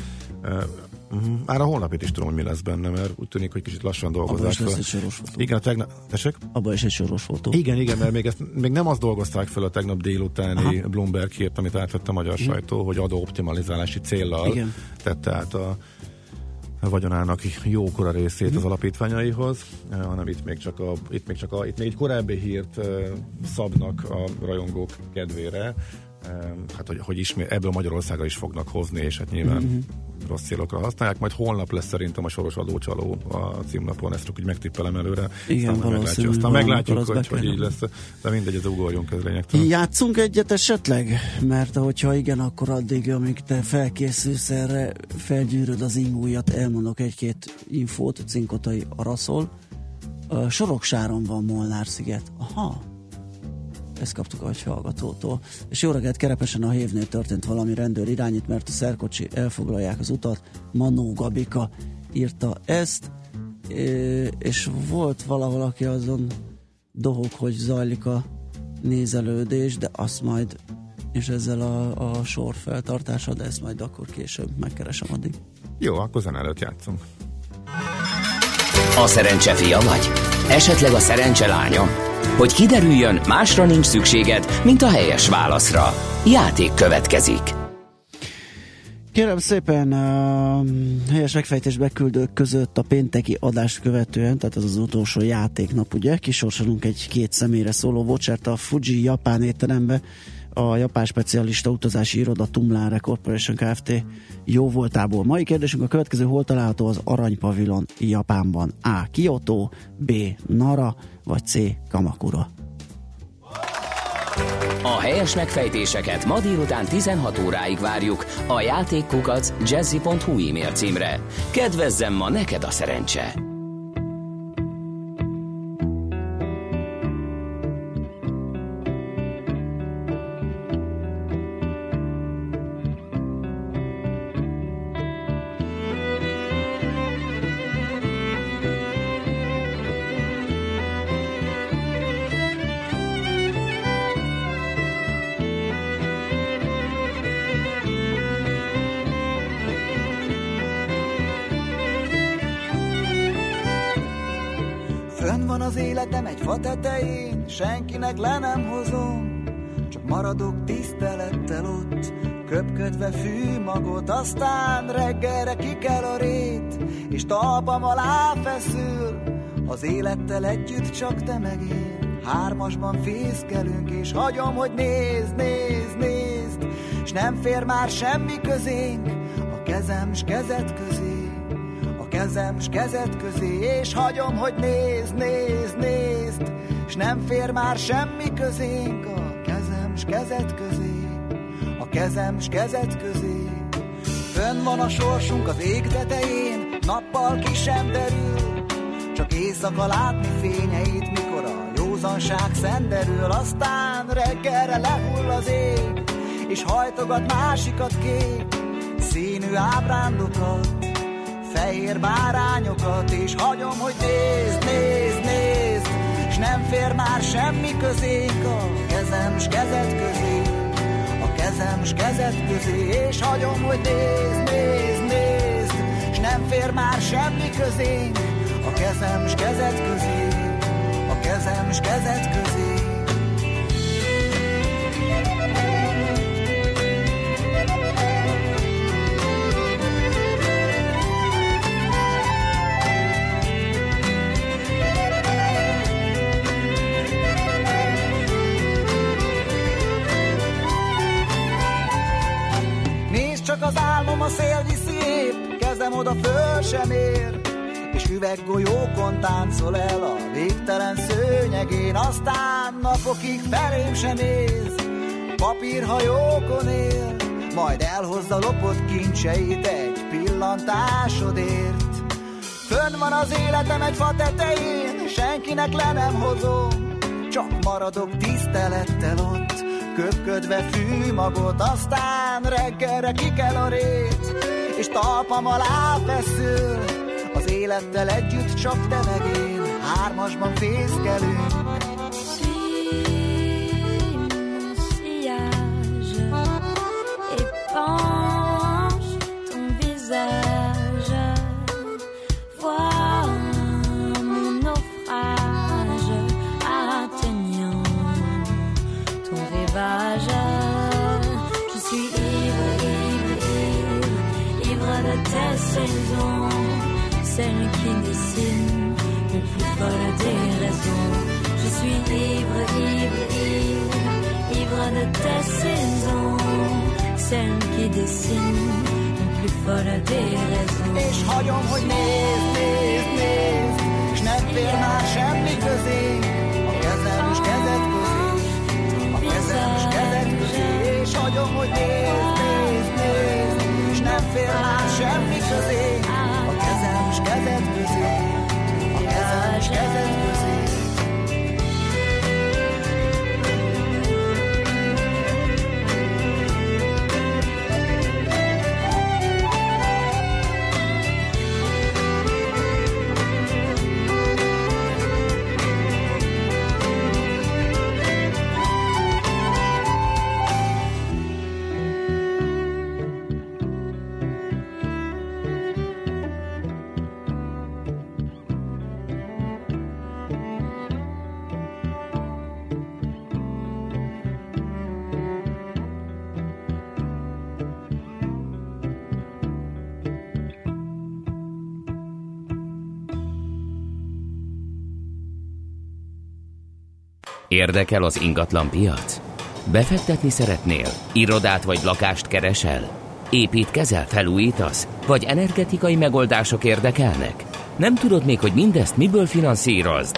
Uh, uh, már a honlapit is tudom, hogy mi lesz benne, mert úgy tűnik, hogy kicsit lassan dolgozzák fel. egy soros fotó. Igen, a tegnap... Tessék? Abban is egy soros fotó. Igen, igen, mert még, ezt, még nem azt dolgozták fel a tegnap délutáni Aha. Bloomberg hírt, amit átvett a magyar Mhm. sajtó, hogy adóoptimalizálási céllal Igen. tette át a a vagyonának jókora részét Mhm. az alapítványaihoz, eh, hanem itt még csak, a, itt még csak a, itt még egy korábbi hírt eh, szabnak a rajongók kedvére, hát hogy, hogy ismét ebből Magyarországra is fognak hozni, és hát nyilván Mhm. rossz célokra használják, majd holnap lesz szerintem a soros adócsaló a címlapon, ezt csak úgy megtippelem előre. Igen, aztán meglátjuk, aztán meglátjuk, hogy, hogy így lesz, de mindegy, ez ugorjunk, ez lényegtelen. Játszunk egyet esetleg? Mert hogyha igen, akkor addig, amíg te felkészülsz erre, felgyűröd az ingújat, elmondok egy-két infót, cinkotai araszol. Soroksáron van Molnár-sziget. Aha, ezt kaptuk a hallgatótól. És jó reggelt, Kerepesen a hévnél történt valami rendőr irányít, mert a szerkocsi elfoglalják az utat. Manó Gabika írta ezt, és volt valahol, aki azon dohog, hogy zajlik a nézelődés, de azt majd és ezzel a, a sor feltartása, de ezt majd akkor később megkeresem addig. Jó, akkor zene előtt játszunk. A szerencse fia vagy? Esetleg a szerencse lánya? Hogy kiderüljön, másra nincs szükséged, mint a helyes válaszra. Játék következik. Kérem szépen, a helyes megfejtés beküldők között a pénteki adást követően, tehát az az utolsó játéknap, ugye, kisorsolunk egy két személyre szóló vouchert a Fuji japán étterembe, a japán specialista utazási iroda Tumlare Corporation Kft. jó voltából. Mai kérdésünk a következő, hol található az aranypavilon Japánban? A. Kyoto, B. Nara, vagy C. Kamakura. A helyes megfejtéseket ma délután 16 óráig várjuk a játékkukac jazzy.hu e-mail címre. Kedvezzem ma neked a szerencse! Tetején, senkinek le nem hozom, csak maradok tisztelettel ott, köpködve fű magot, aztán reggelre kikel a rét, és talpam alá feszül, az élettel együtt csak te meg én. Hármasban fészkelünk, és hagyom, hogy nézd, nézd, nézd, és nem fér már semmi közénk, a kezem s kezed közé kezem s kezed közé, és hagyom, hogy nézd, nézd, nézd, és nem fér már semmi közénk a kezem s kezed közé, a kezem s kezed közé. Fönn van a sorsunk az ég tetején, nappal ki sem derül, csak éjszaka látni fényeit, mikor a józanság szenderül, aztán reggelre lehull az ég, és hajtogat másikat kép, színű ábrándokat, fehér bárányokat, és hagyom, hogy nézd, nézd, nézd, és nem fér már semmi közénk a kezem s kezed közé, a kezem s kezed közé, és hagyom, hogy nézd, nézd, nézd, és nem fér már semmi közénk a kezem s kezed közé, a kezem s kezed közé. A szél viszi épp, oda föl sem ér, és üveggolyókon táncol el a végtelen szőnyegén, aztán napokig felém se néz, papírhajókon él, majd elhozza lopott kincseit egy pillantásodért. Fönn van az életem egy fa tetején, senkinek le nem hozom, csak maradok tisztelettel ott, köpködve fűmagot, aztán reggelre kikel a rét, és talpam alá feszül, az élettel együtt csak te meg én, hármasban fészkelünk. Tes saisons, celles qui dessinent le plus folle des raisons. Je suis ivre, ivre, ivre, ivre de tes saisons, celles qui dessinent le plus folle des raisons. És hagyom, hogy nézd, nézd, nézd, s nem fér már semmi közé, a kezem is kezed közé, a kezem is kezed közé, és hagyom, hogy nézd, nézd, nézd, s nem fér már semmi közé, a kezem is kezed közé, a kezem is kezed közé. Érdekel az ingatlan piac? Befektetni szeretnél? Irodát vagy lakást keresel? Építkezel, felújítasz? Vagy energetikai megoldások érdekelnek? Nem tudod még, hogy mindezt miből finanszírozd?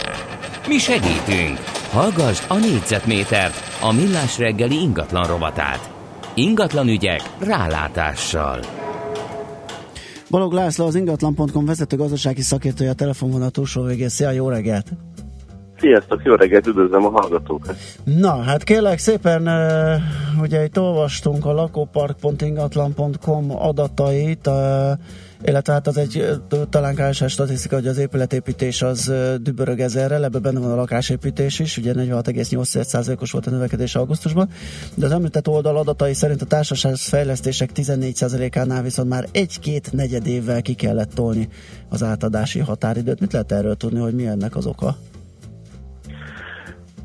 Mi segítünk! Hallgassd a négyzetmétert, a millás reggeli ingatlan rovatát. Ingatlan ügyek rálátással. Balog László, az ingatlan.com vezető gazdasági szakértője a telefonvonal túlsó végén. Szia, jó reggelt! Sziasztok, jó reggelt, üdvözlöm a hallgatókat. Na, hát kérlek szépen, ugye itt olvastunk a lakópark.ingatlan.com adatait, illetve hát az egy talán KSH statisztika, hogy az épületépítés az dübörög ezerrel, ebben benne van a lakásépítés is, ugye 46,8%-os volt a növekedés augusztusban, de az említett oldal adatai szerint a társaság fejlesztések 14%-ánál viszont már egy-két negyed évvel ki kellett tolni az átadási határidőt. Mit lehet erről tudni, hogy mi ennek az oka?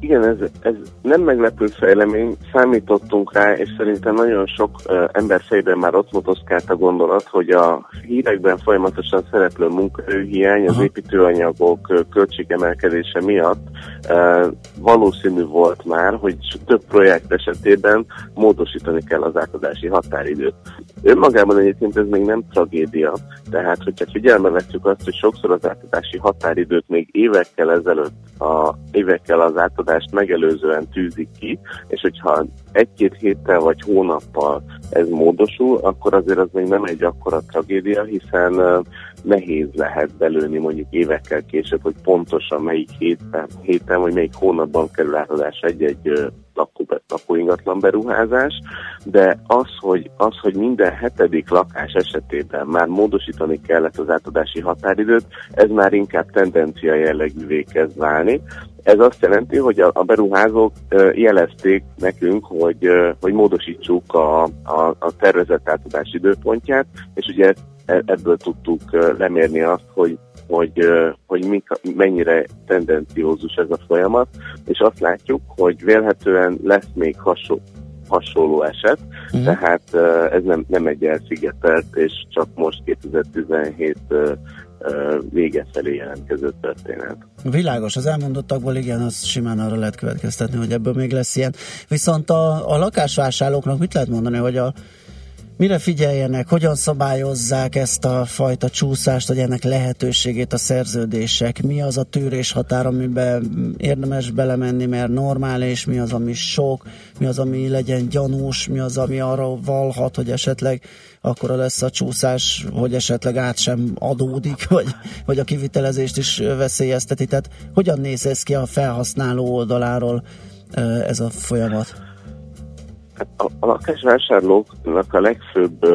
Igen, ez, ez nem meglepő fejlemény, számítottunk rá, és szerintem nagyon sok uh, ember fejében már ott motoszkált a gondolat, hogy a hírekben folyamatosan szereplő munkaerőhiány, az építőanyagok költségemelkedése miatt uh, valószínű volt már, hogy több projekt esetében módosítani kell az átadási határidőt. Önmagában egyébként ez még nem tragédia, tehát hogyha figyelme vettük azt, hogy sokszor az átadási határidőt még évekkel ezelőtt, a, évekkel az átadást megelőzően tűzik ki, és hogyha egy-két héttel vagy hónappal ez módosul, akkor azért az még nem egy akkora tragédia, hiszen nehéz lehet belőni mondjuk évekkel később, hogy pontosan melyik héten, héten vagy melyik hónapban kerül átadás egy-egy lakó, lakóingatlan beruházás, de az hogy, az, hogy minden hetedik lakás esetében már módosítani kellett az átadási határidőt, ez már inkább tendencia jellegűvé kezd válni. Ez azt jelenti, hogy a, a beruházók uh, jelezték nekünk, hogy, hogy módosítsuk a, a, a tervezett átadás időpontját, és ugye e- ebből tudtuk lemérni azt, hogy hogy, hogy mik, mennyire tendenciózus ez a folyamat, és azt látjuk, hogy vélhetően lesz még hasonló, hasonló eset, uh-huh. tehát ez nem, nem egy elszigetelt, és csak most 2017 uh, vége felé jelentkező történet. Világos, az elmondottakból igen, az simán arra lehet következtetni, hogy ebből még lesz ilyen. Viszont a, a lakásvásárlóknak mit lehet mondani, hogy a Mire figyeljenek, hogyan szabályozzák ezt a fajta csúszást, vagy ennek lehetőségét a szerződések? Mi az a tűrés határ, amiben érdemes belemenni, mert normális, mi az, ami sok, mi az, ami legyen gyanús, mi az, ami arra valhat, hogy esetleg akkora lesz a csúszás, hogy esetleg át sem adódik, vagy, vagy a kivitelezést is veszélyezteti. Tehát hogyan néz ez ki a felhasználó oldaláról ez a folyamat? A, a lakásvásárlóknak a legfőbb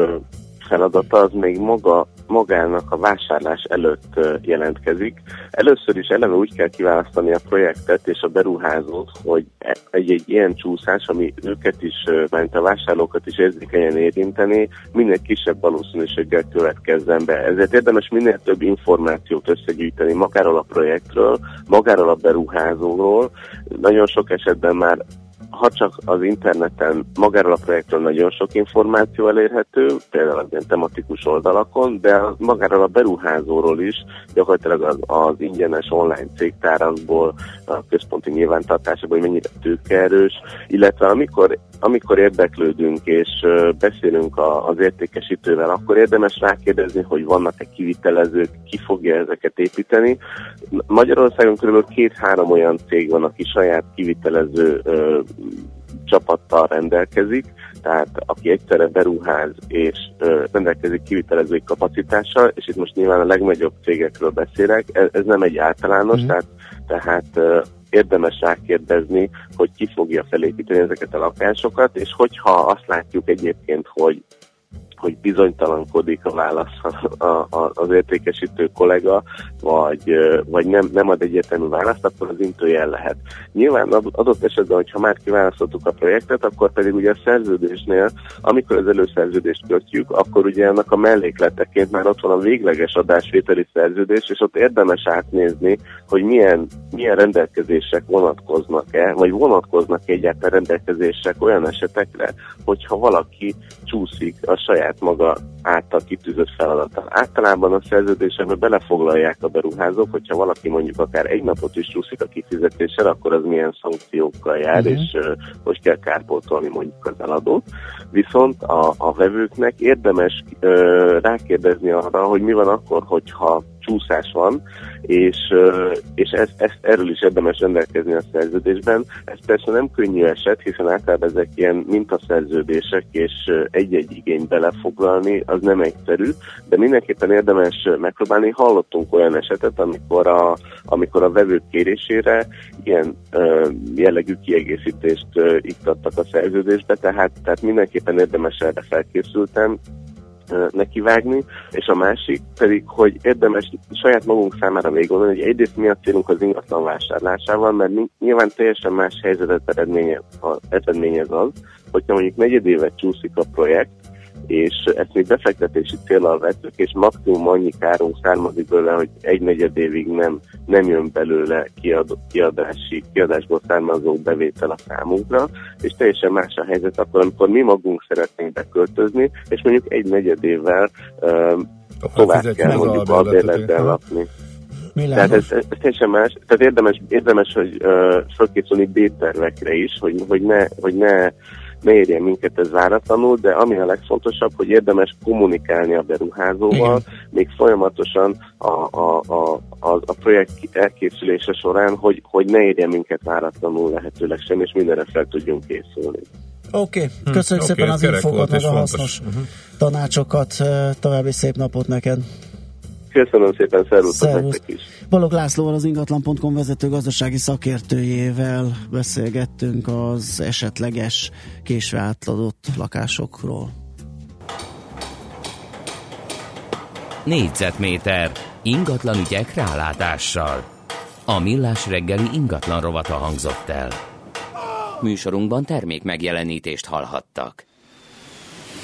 feladata az még maga, magának a vásárlás előtt jelentkezik. Először is eleve úgy kell kiválasztani a projektet és a beruházót, hogy egy-egy ilyen csúszás, ami őket is, mert a vásárlókat is érzékenyen érinteni, minél kisebb valószínűséggel következzen be. Ezért érdemes minél több információt összegyűjteni magáról a projektről, magáról a beruházóról. Nagyon sok esetben már ha csak az interneten magáról a projektről nagyon sok információ elérhető, például az ilyen tematikus oldalakon, de magáról a beruházóról is, gyakorlatilag az, az ingyenes online cégtárakból, a központi nyilvántartásokból, hogy mennyire tőkeerős, illetve amikor, amikor érdeklődünk és beszélünk az értékesítővel, akkor érdemes rákérdezni, hogy vannak-e kivitelezők, ki fogja ezeket építeni. Magyarországon kb. két-három olyan cég van, aki saját kivitelező csapattal rendelkezik, tehát aki egyszerre beruház és ö, rendelkezik kivitelezői kapacitással, és itt most nyilván a legnagyobb cégekről beszélek, ez, ez nem egy általános, Mhm. tehát, tehát ö, érdemes rákérdezni, hogy ki fogja felépíteni ezeket a lakásokat, és hogyha azt látjuk egyébként, hogy hogy bizonytalankodik a válasz a, a, az értékesítő kollega, vagy, vagy nem, nem ad egyértelmű választ, akkor az intőjel lehet. Nyilván ad- adott esetben, hogyha már kiválasztottuk a projektet, akkor pedig ugye a szerződésnél, amikor az előszerződést kötjük, akkor ugye annak a mellékleteként már ott van a végleges adásvételi szerződés, és ott érdemes átnézni, hogy milyen, milyen rendelkezések vonatkoznak-e, vagy vonatkoznak-e egyáltalán rendelkezések olyan esetekre, hogyha valaki csúszik a saját maga által kitűzött feladattal. Általában a szerződésekbe belefoglalják a beruházók, hogyha valaki mondjuk akár egy napot is csúszik a kifizetéssel, akkor az milyen szankciókkal jár, Mhm. és uh, hogy kell kárpótolni mondjuk az eladót. Viszont a, a vevőknek érdemes uh, rákérdezni arra, hogy mi van akkor, hogyha csúszás van, és, és ez, ezt, erről is érdemes rendelkezni a szerződésben. Ez persze nem könnyű eset, hiszen általában ezek ilyen mintaszerződések, és egy-egy igényt belefoglalni, az nem egyszerű, de mindenképpen érdemes megpróbálni. Hallottunk olyan esetet, amikor a, amikor a vevők kérésére ilyen jellegű kiegészítést ö, iktattak a szerződésbe, tehát, tehát mindenképpen érdemes erre felkészültem, nekivágni, és a másik pedig, hogy érdemes saját magunk számára még gondolni, hogy egyrészt mi a célunk az ingatlan vásárlásával, mert nyilván teljesen más helyzetet eredményez, eredményez az, hogyha mondjuk negyedévet csúszik a projekt, és ezt még befektetési célral vettük, és maximum annyi kárunk származik belőle, hogy egy negyed évig nem, nem jön belőle kiad, kiadási, kiadásból származó bevétel a számunkra, és teljesen más a helyzet akkor, amikor mi magunk szeretnénk beköltözni, és mondjuk egy negyed évvel um, tovább kell mondjuk albérletben aha. lakni. Világos. Tehát ez, ez, teljesen más. Tehát érdemes, érdemes hogy uh, felkészülni B-tervekre is, hogy, hogy, ne, hogy ne, ne érjen minket ez váratlanul, de ami a legfontosabb, hogy érdemes kommunikálni a beruházóval, még folyamatosan a, a, a, a, a projekt elkészülése során, hogy, hogy ne érjen minket váratlanul lehetőleg sem, és mindenre fel tudjunk készülni. Oké, okay. Hm, köszönjük oké, szépen ez az infókat, volt meg a fontos. hasznos Mhm. tanácsokat. További szép napot neked. Köszönöm szépen, szervusztok nektek is. Balog Lászlóval, az ingatlan.com vezető gazdasági szakértőjével beszélgettünk az esetleges késve átladott lakásokról. Négyzetméter ingatlan ügyek rálátással. A millás reggeli ingatlan rovata hangzott el. Műsorunkban termék megjelenítést hallhattak.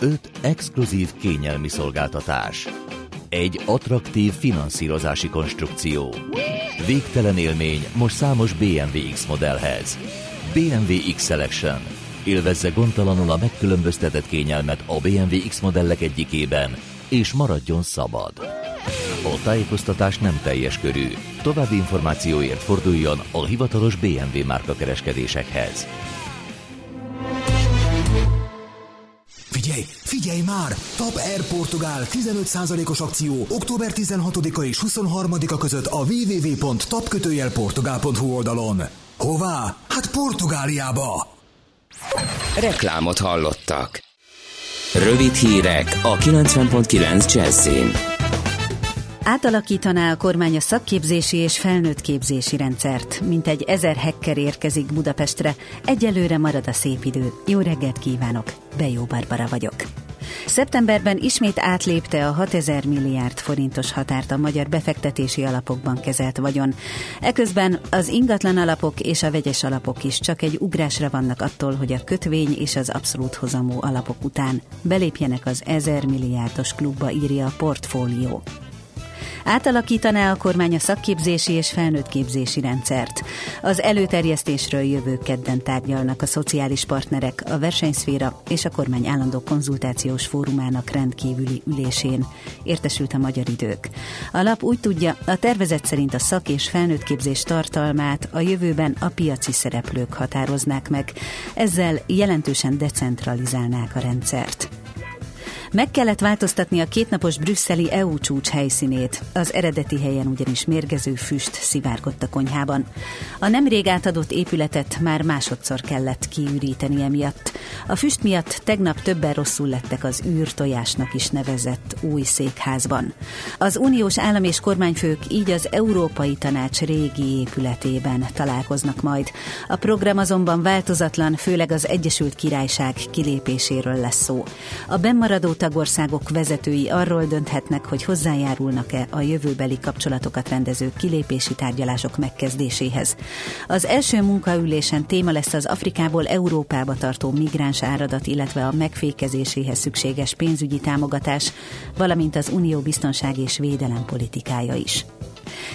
5 exkluzív kényelmi szolgáltatás. Egy attraktív finanszírozási konstrukció. Végtelen élmény most számos BMW X modellhez. BMW X Selection. Élvezze gondtalanul a megkülönböztetett kényelmet a BMW X modellek egyikében, és maradjon szabad. A tájékoztatás nem teljes körű. További információért forduljon a hivatalos BMW márka kereskedésekhez. Figyelj, figyelj már! Top Air Portugál 15%-os akció október 16-a és 23-a között a www.tapkötőjelportugál.hu oldalon. Hová? Hát Portugáliába! Reklámot hallottak. Rövid hírek a 90.9 Jazzin. Átalakítaná a kormány a szakképzési és felnőtt képzési rendszert. Mintegy ezer hacker érkezik Budapestre. Egyelőre marad a szép idő. Jó reggelt kívánok! Bejó Barbara vagyok. Szeptemberben ismét átlépte a 6000 milliárd forintos határt a magyar befektetési alapokban kezelt vagyon. Eközben az ingatlan alapok és a vegyes alapok is csak egy ugrásra vannak attól, hogy a kötvény és az abszolút hozamú alapok után belépjenek az 1000 milliárdos klubba, írja a portfólió. Átalakítaná a kormány a szakképzési és felnőttképzési rendszert. Az előterjesztésről jövő kedden tárgyalnak a szociális partnerek a versenyszféra és a kormány állandó konzultációs fórumának rendkívüli ülésén. Értesült a magyar idők. A lap úgy tudja, a tervezet szerint a szak- és felnőttképzés tartalmát a jövőben a piaci szereplők határoznák meg. Ezzel jelentősen decentralizálnák a rendszert. Meg kellett változtatni a kétnapos brüsszeli EU csúcs helyszínét. Az eredeti helyen ugyanis mérgező füst szivárgott a konyhában. A nemrég átadott épületet már másodszor kellett kiüríteni emiatt. A füst miatt tegnap többen rosszul lettek az űrtojásnak is nevezett új székházban. Az uniós állam és kormányfők így az Európai Tanács régi épületében találkoznak majd. A program azonban változatlan, főleg az Egyesült Királyság kilépéséről lesz szó. A bennmaradó tagországok vezetői arról dönthetnek, hogy hozzájárulnak-e a jövőbeli kapcsolatokat rendező kilépési tárgyalások megkezdéséhez. Az első munkaülésen téma lesz az Afrikából Európába tartó migráns áradat, illetve a megfékezéséhez szükséges pénzügyi támogatás, valamint az unió biztonság és védelem politikája is.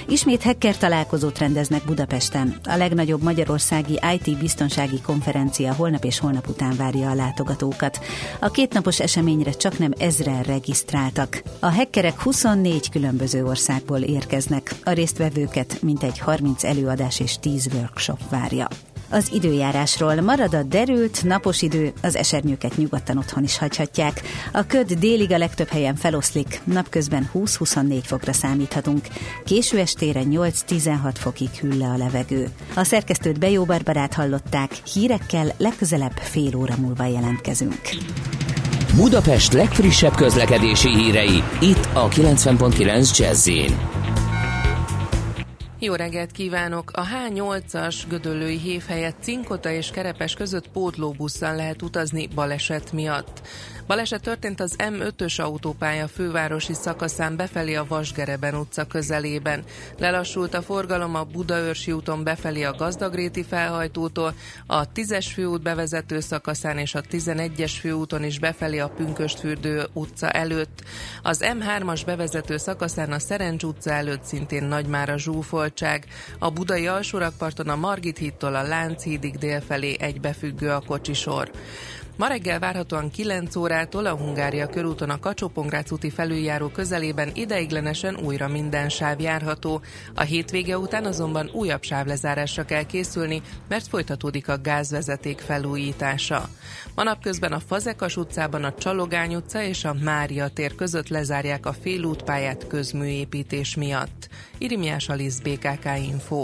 Ismét hacker találkozót rendeznek Budapesten. A legnagyobb magyarországi IT biztonsági konferencia holnap és holnap után várja a látogatókat. A kétnapos eseményre csak nem ezren regisztráltak. A hackerek 24 különböző országból érkeznek. A résztvevőket mintegy 30 előadás és 10 workshop várja. Az időjárásról marad a derült, napos idő, az esernyőket nyugodtan otthon is hagyhatják. A köd délig a legtöbb helyen feloszlik, napközben 20-24 fokra számíthatunk. Késő estére 8-16 fokig hűl le a levegő. A szerkesztőt Bejó Barbarát hallották, hírekkel legközelebb fél óra múlva jelentkezünk. Budapest legfrissebb közlekedési hírei, itt a 90.9 jazz Jó reggelt kívánok! A H8-as Gödöllői hév helyett Cinkota és Kerepes között pótlóbusszal lehet utazni baleset miatt. Baleset történt az M5-ös autópálya fővárosi szakaszán befelé a Vasgereben utca közelében. Lelassult a forgalom a Budaörsi úton befelé a Gazdagréti felhajtótól, a 10-es főút bevezető szakaszán és a 11-es főúton is befelé a Pünköstfürdő utca előtt. Az M3-as bevezető szakaszán a Szerencs utca előtt szintén nagy már a zsúfoltság. A budai alsórakparton a Margit hídtól a Lánchídig délfelé egybefüggő a kocsisor. Ma reggel várhatóan 9 órától a Hungária körúton a kacsó úti felüljáró közelében ideiglenesen újra minden sáv járható. A hétvége után azonban újabb sávlezárásra kell készülni, mert folytatódik a gázvezeték felújítása. Ma napközben a Fazekas utcában a Csalogány utca és a Mária tér között lezárják a félútpályát közműépítés miatt. Irimiás Alisz BKK Info.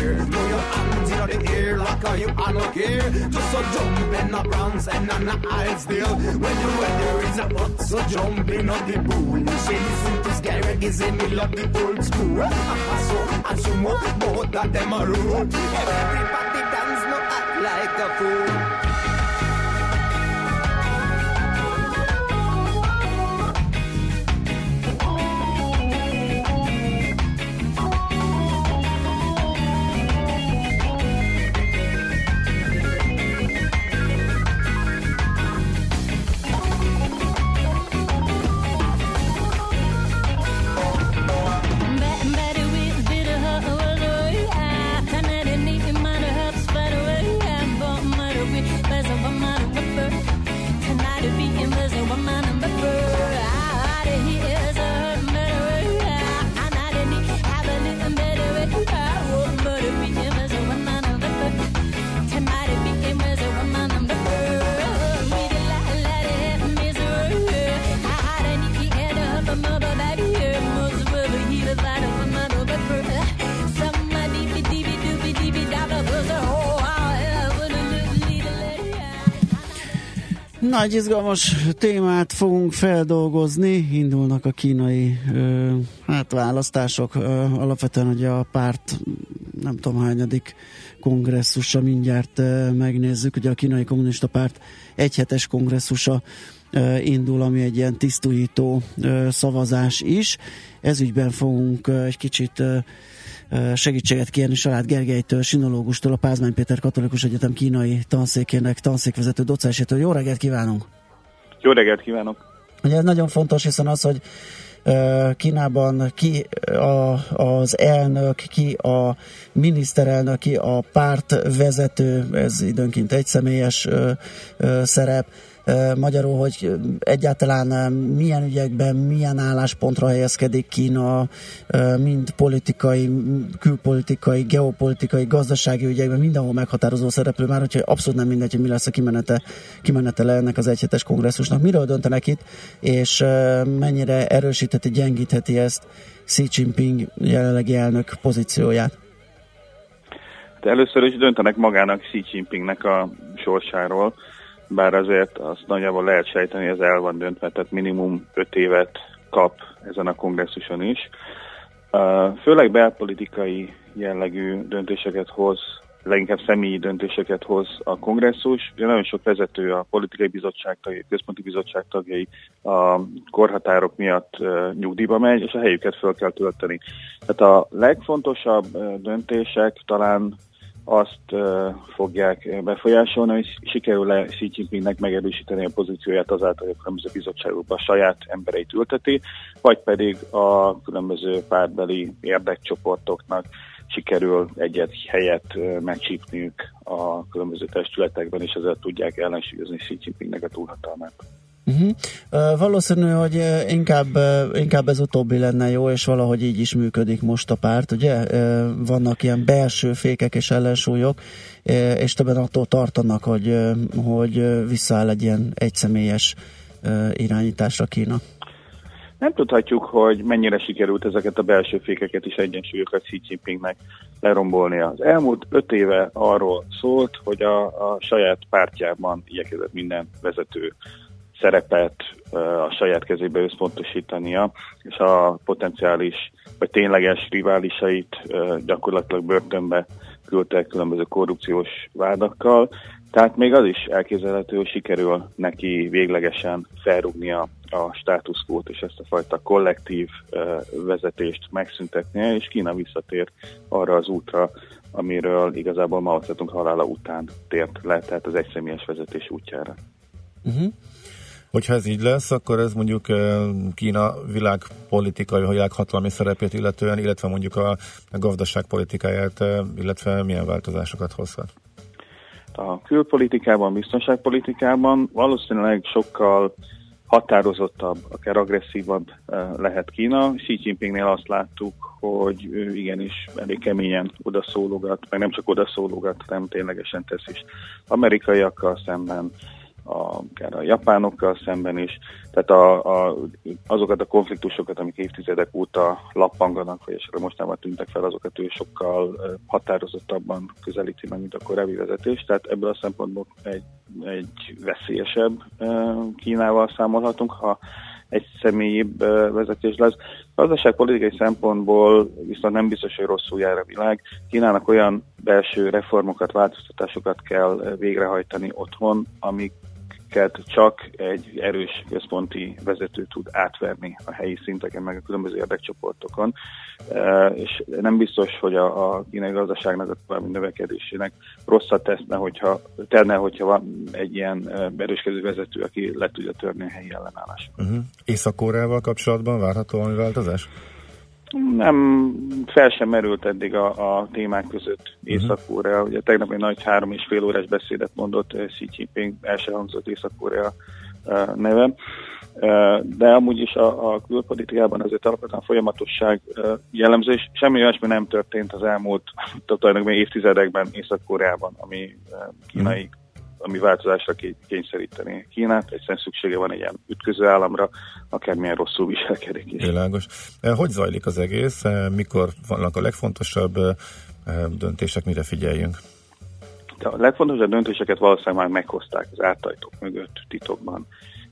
Fear. Throw your hands in the air like a you are no care. Just so jump in the bronze and on the aisle still. When the weather is hot, so jump in on the pool. You say listen to Sky Reggae, say me love the old school. And so and sumo, both of them are rule. Everybody dance, no act like a fool. Nagy izgalmas témát fogunk feldolgozni. Indulnak a kínai ö, hát választások. Ö, alapvetően ugye a párt nem tudom hányadik kongresszusa mindjárt ö, megnézzük. Ugye a kínai kommunista párt egyhetes kongresszusa ö, indul, ami egy ilyen tisztújító ö, szavazás is. Ezügyben fogunk ö, egy kicsit ö, segítséget kérni Salád Gergelytől, sinológustól, a Pázmány Péter Katolikus Egyetem kínai tanszékének tanszékvezető docensétől. Jó reggelt kívánunk! Jó reggelt kívánok! Ugye ez nagyon fontos, hiszen az, hogy Kínában ki a, az elnök, ki a miniszterelnök, ki a pártvezető, ez időnként egy személyes szerep, Magyarul, hogy egyáltalán milyen ügyekben, milyen álláspontra helyezkedik Kína, mind politikai, külpolitikai, geopolitikai, gazdasági ügyekben, mindenhol meghatározó szereplő már, úgyhogy abszolút nem mindegy, hogy mi lesz a kimenete, kimenetele ennek az egyhetes kongresszusnak. Miről döntenek itt, és mennyire erősítheti, gyengítheti ezt Xi Jinping jelenlegi elnök pozícióját? De először is döntenek magának Xi Jinpingnek a sorsáról, bár azért azt nagyjából lehet sejteni, ez el van döntve, tehát minimum 5 évet kap ezen a kongresszuson is. Főleg belpolitikai jellegű döntéseket hoz, leginkább személyi döntéseket hoz a kongresszus. Ugye nagyon sok vezető, a politikai bizottság tagjai, központi bizottság tagjai a korhatárok miatt nyugdíjba megy, és a helyüket föl kell tölteni. Tehát a legfontosabb döntések talán azt uh, fogják befolyásolni, hogy sikerül-e Xi Jinpingnek megerősíteni a pozícióját azáltal, hogy a különböző bizottságokban a saját embereit ülteti, vagy pedig a különböző pártbeli érdekcsoportoknak sikerül egyet helyet megcsípniük a különböző testületekben, és ezzel tudják ellensúlyozni Xi Jinpingnek a túlhatalmát. Uh-huh. Uh, valószínű, hogy inkább, inkább ez utóbbi lenne jó, és valahogy így is működik most a párt, ugye? Uh, vannak ilyen belső fékek és ellensúlyok, és többen attól tartanak, hogy, hogy visszaáll egy ilyen egyszemélyes irányításra Kína. Nem tudhatjuk, hogy mennyire sikerült ezeket a belső fékeket és egyensúlyokat Xi Jinpingnek lerombolnia. Az elmúlt öt éve arról szólt, hogy a, a saját pártjában igyekezett minden vezető szerepet a saját kezébe összpontosítania, és a potenciális vagy tényleges riválisait gyakorlatilag börtönbe küldtek különböző korrupciós vádakkal. Tehát még az is elképzelhető, hogy sikerül neki véglegesen felrúgnia a státuszkót és ezt a fajta kollektív vezetést megszüntetnie, és Kína visszatér arra az útra, amiről igazából Mao Zedong halála után tért le, tehát az egyszemélyes vezetés útjára. Uh-huh. Hogyha ez így lesz, akkor ez mondjuk Kína világpolitikai, világhatalmi szerepét illetően, illetve mondjuk a, gazdaságpolitikáját, illetve milyen változásokat hozhat? A külpolitikában, biztonságpolitikában valószínűleg sokkal határozottabb, akár agresszívabb lehet Kína. Xi Jinpingnél azt láttuk, hogy ő igenis elég keményen odaszólogat, meg nem csak odaszólogat, hanem ténylegesen tesz is amerikaiakkal szemben, a, akár a japánokkal szemben is. Tehát a, a, azokat a konfliktusokat, amik évtizedek óta lappanganak, vagy esetleg mostanában tűntek fel, azokat ő sokkal határozottabban közelíti meg, mint a korábbi vezetés. Tehát ebből a szempontból egy, egy veszélyesebb Kínával számolhatunk, ha egy személyibb vezetés lesz. Gazdaságpolitikai szempontból viszont nem biztos, hogy rosszul jár a világ. Kínának olyan belső reformokat, változtatásokat kell eh, végrehajtani otthon, amik amiket csak egy erős központi vezető tud átverni a helyi szinteken, meg a különböző érdekcsoportokon. E, És nem biztos, hogy a, a kínai gazdaságnak a további növekedésének rosszat teszne, hogyha, tenne, hogyha van egy ilyen e, erőskedő vezető, aki le tudja törni a helyi ellenállást. Uh-huh. Észak-Koreával kapcsolatban várható valami változás? Nem, fel sem merült eddig a, a témák között Észak-Korea. Ugye tegnap egy nagy három és fél órás beszédet mondott eh, Xi Jinping, el sem hangzott Észak-Korea eh, neve. Eh, De amúgy is a, a külpolitikában azért alapvetően folyamatosság jellemző, és semmi olyasmi nem történt az elmúlt tulajdonképpen évtizedekben Észak-Koreában, ami kínai ami változásra ké- kényszeríteni Kínát. Egyszerűen szüksége van egy ilyen ütköző államra, akármilyen rosszul viselkedik is. Világos. Eh, Hogy zajlik az egész? Eh, Mikor vannak a legfontosabb eh, döntések, mire figyeljünk? De a legfontosabb döntéseket valószínűleg már meghozták az ártajtók mögött, titokban.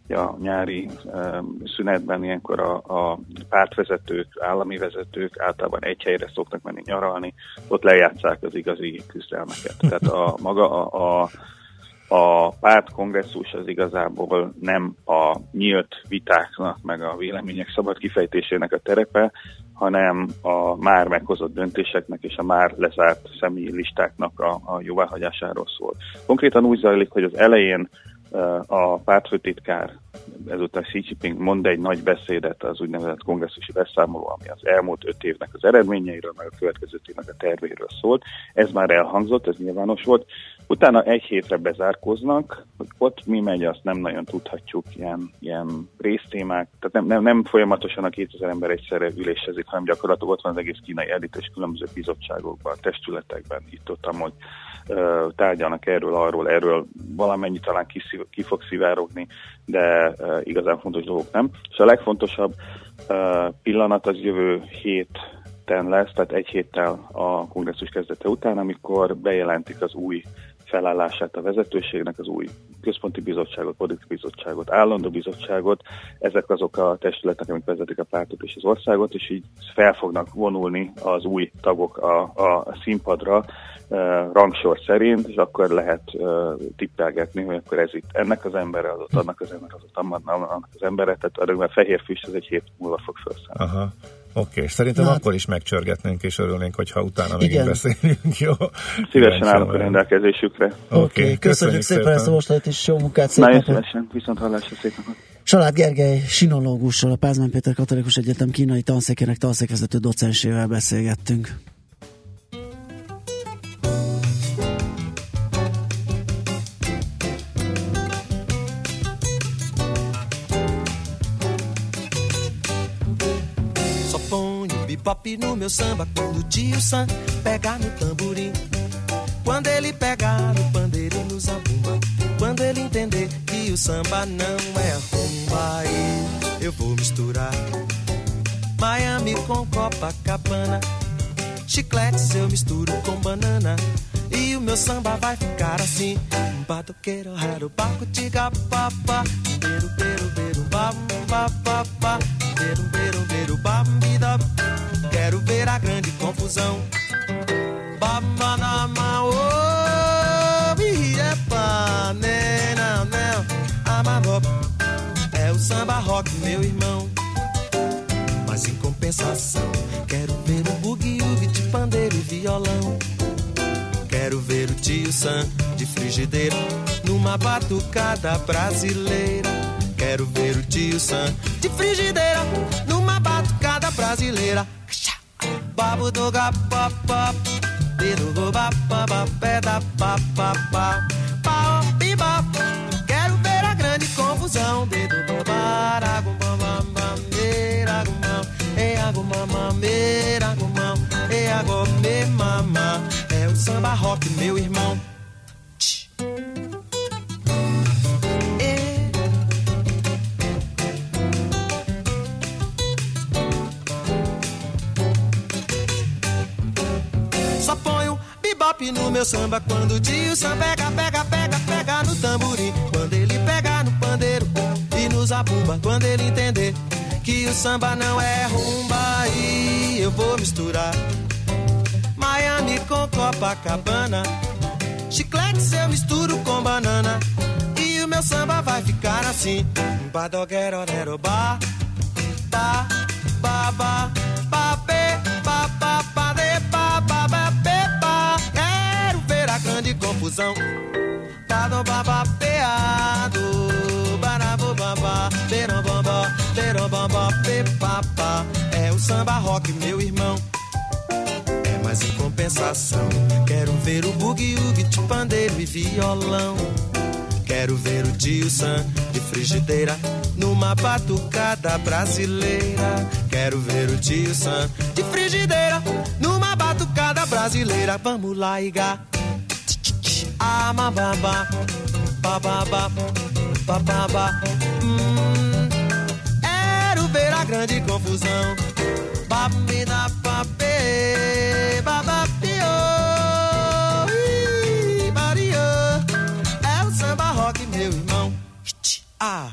A nyári um, szünetben ilyenkor a, a pártvezetők, állami vezetők általában egy helyre szoktak menni nyaralni, ott lejátszák az igazi küzdelmeket. Tehát a maga a, a a pártkongresszus az igazából nem a nyílt vitáknak, meg a vélemények szabad kifejtésének a terepe, hanem a már meghozott döntéseknek és a már lezárt személyi listáknak a, a jóváhagyásáról szól. Konkrétan úgy zajlik, hogy az elején a pártfőtitkár, ezután Xi Jinping mond egy nagy beszédet az úgynevezett kongresszusi beszámoló, ami az elmúlt öt évnek az eredményeiről, meg a következő évnek a tervéről szólt. Ez már elhangzott, ez nyilvános volt. Utána egy hétre bezárkoznak, hogy ott mi megy, azt nem nagyon tudhatjuk, ilyen, ilyen résztémák, tehát nem, nem, nem folyamatosan a 2000 ember egyszerre ülésezik, hanem gyakorlatilag ott van az egész kínai elit és különböző bizottságokban, testületekben, itt ott amúgy tárgyalnak erről, arról, erről valamennyi talán kiszív, ki fog szivárogni, de igazán fontos dolgok nem. És a legfontosabb pillanat az jövő héten lesz, tehát egy héttel a kongresszus kezdete után, amikor bejelentik az új felállását a vezetőségnek, az új központi bizottságot, politikai bizottságot, állandó bizottságot, ezek azok a testületek, amik vezetik a pártot és az országot, és így fel fognak vonulni az új tagok a, a színpadra rangsor szerint, és akkor lehet uh, tippelgetni, hogy akkor ez itt ennek az embere, az ott annak az ember, az ott annak az embere, tehát arra fehér füst, ez egy hét múlva fog felszállni. Aha. Oké, és szerintem Na, akkor is megcsörgetnénk és örülnénk, hogyha utána megint Igen. beszélünk. Jó. Szívesen állok a rendelkezésükre. Oké, Oké, okay, köszönjük szépen ezt a mostani és jó munkát, szép Nagyon napot! szívesen, viszont hallásra szép napot. Salád Gergely sinológussal, a Pázmány Péter Katolikus Egyetem kínai tanszékének tanszékvezető docensével beszélgettünk. Bebop no meu samba quando o tio Sam pegar no tamborim. Quando ele pegar no pandeiro e no zabumba. Quando ele entender que o samba não é rumba, eu vou misturar Miami com Copacabana. Chicletes eu misturo com banana. E o meu samba vai ficar assim. Batuqueiro, raro, baco, tiga, papá. Beiro, beiro, beiro, bam, bam. Beiro, beiro, beiro, bam, bida. Quero ver a grande confusão. Babanama, oh, não, não, amarop. É o samba rock, meu irmão. Mas em compensação, quero ver o bugue-ugue de pandeiro e violão. Quero ver o tio Sam de frigideira numa batucada brasileira. Quero ver o tio Sam de frigideira numa batucada brasileira babu do ga pa pa dedo go ba pa ba pé da pa pa pa pa pi ba quero ver a grande confusão dedo go para go bam bam bam meira go e e me é o samba rock meu irmão bebop no meu samba quando o tio Sam pega, pega, pega, pega no tamborim. Quando ele pega no pandeiro e nos abumba. Quando ele entender que o samba não é rumba e eu vou misturar Miami com Copacabana. Chiclete eu misturo com banana e o meu samba vai ficar assim. Badoguerorero ba, ba, ba, ba, ba, confusão. Bado, ba, ba, beado, barabo, baba, berom, bamba, berom, bamba, be, ba, ba. É o samba rock, meu irmão. É, mas em compensação, quero ver o bugue-ugue de pandeiro e violão. Quero ver o tio Sam de frigideira numa batucada brasileira. Quero ver o tio Sam de frigideira numa batucada brasileira. Vamos lá, Iga. Ah, mababa, bababa, bababa. Hum, quero ver a grande confusão. Babida, babê, babapio. Ih, Maria, é o samba rock, meu irmão. Ah.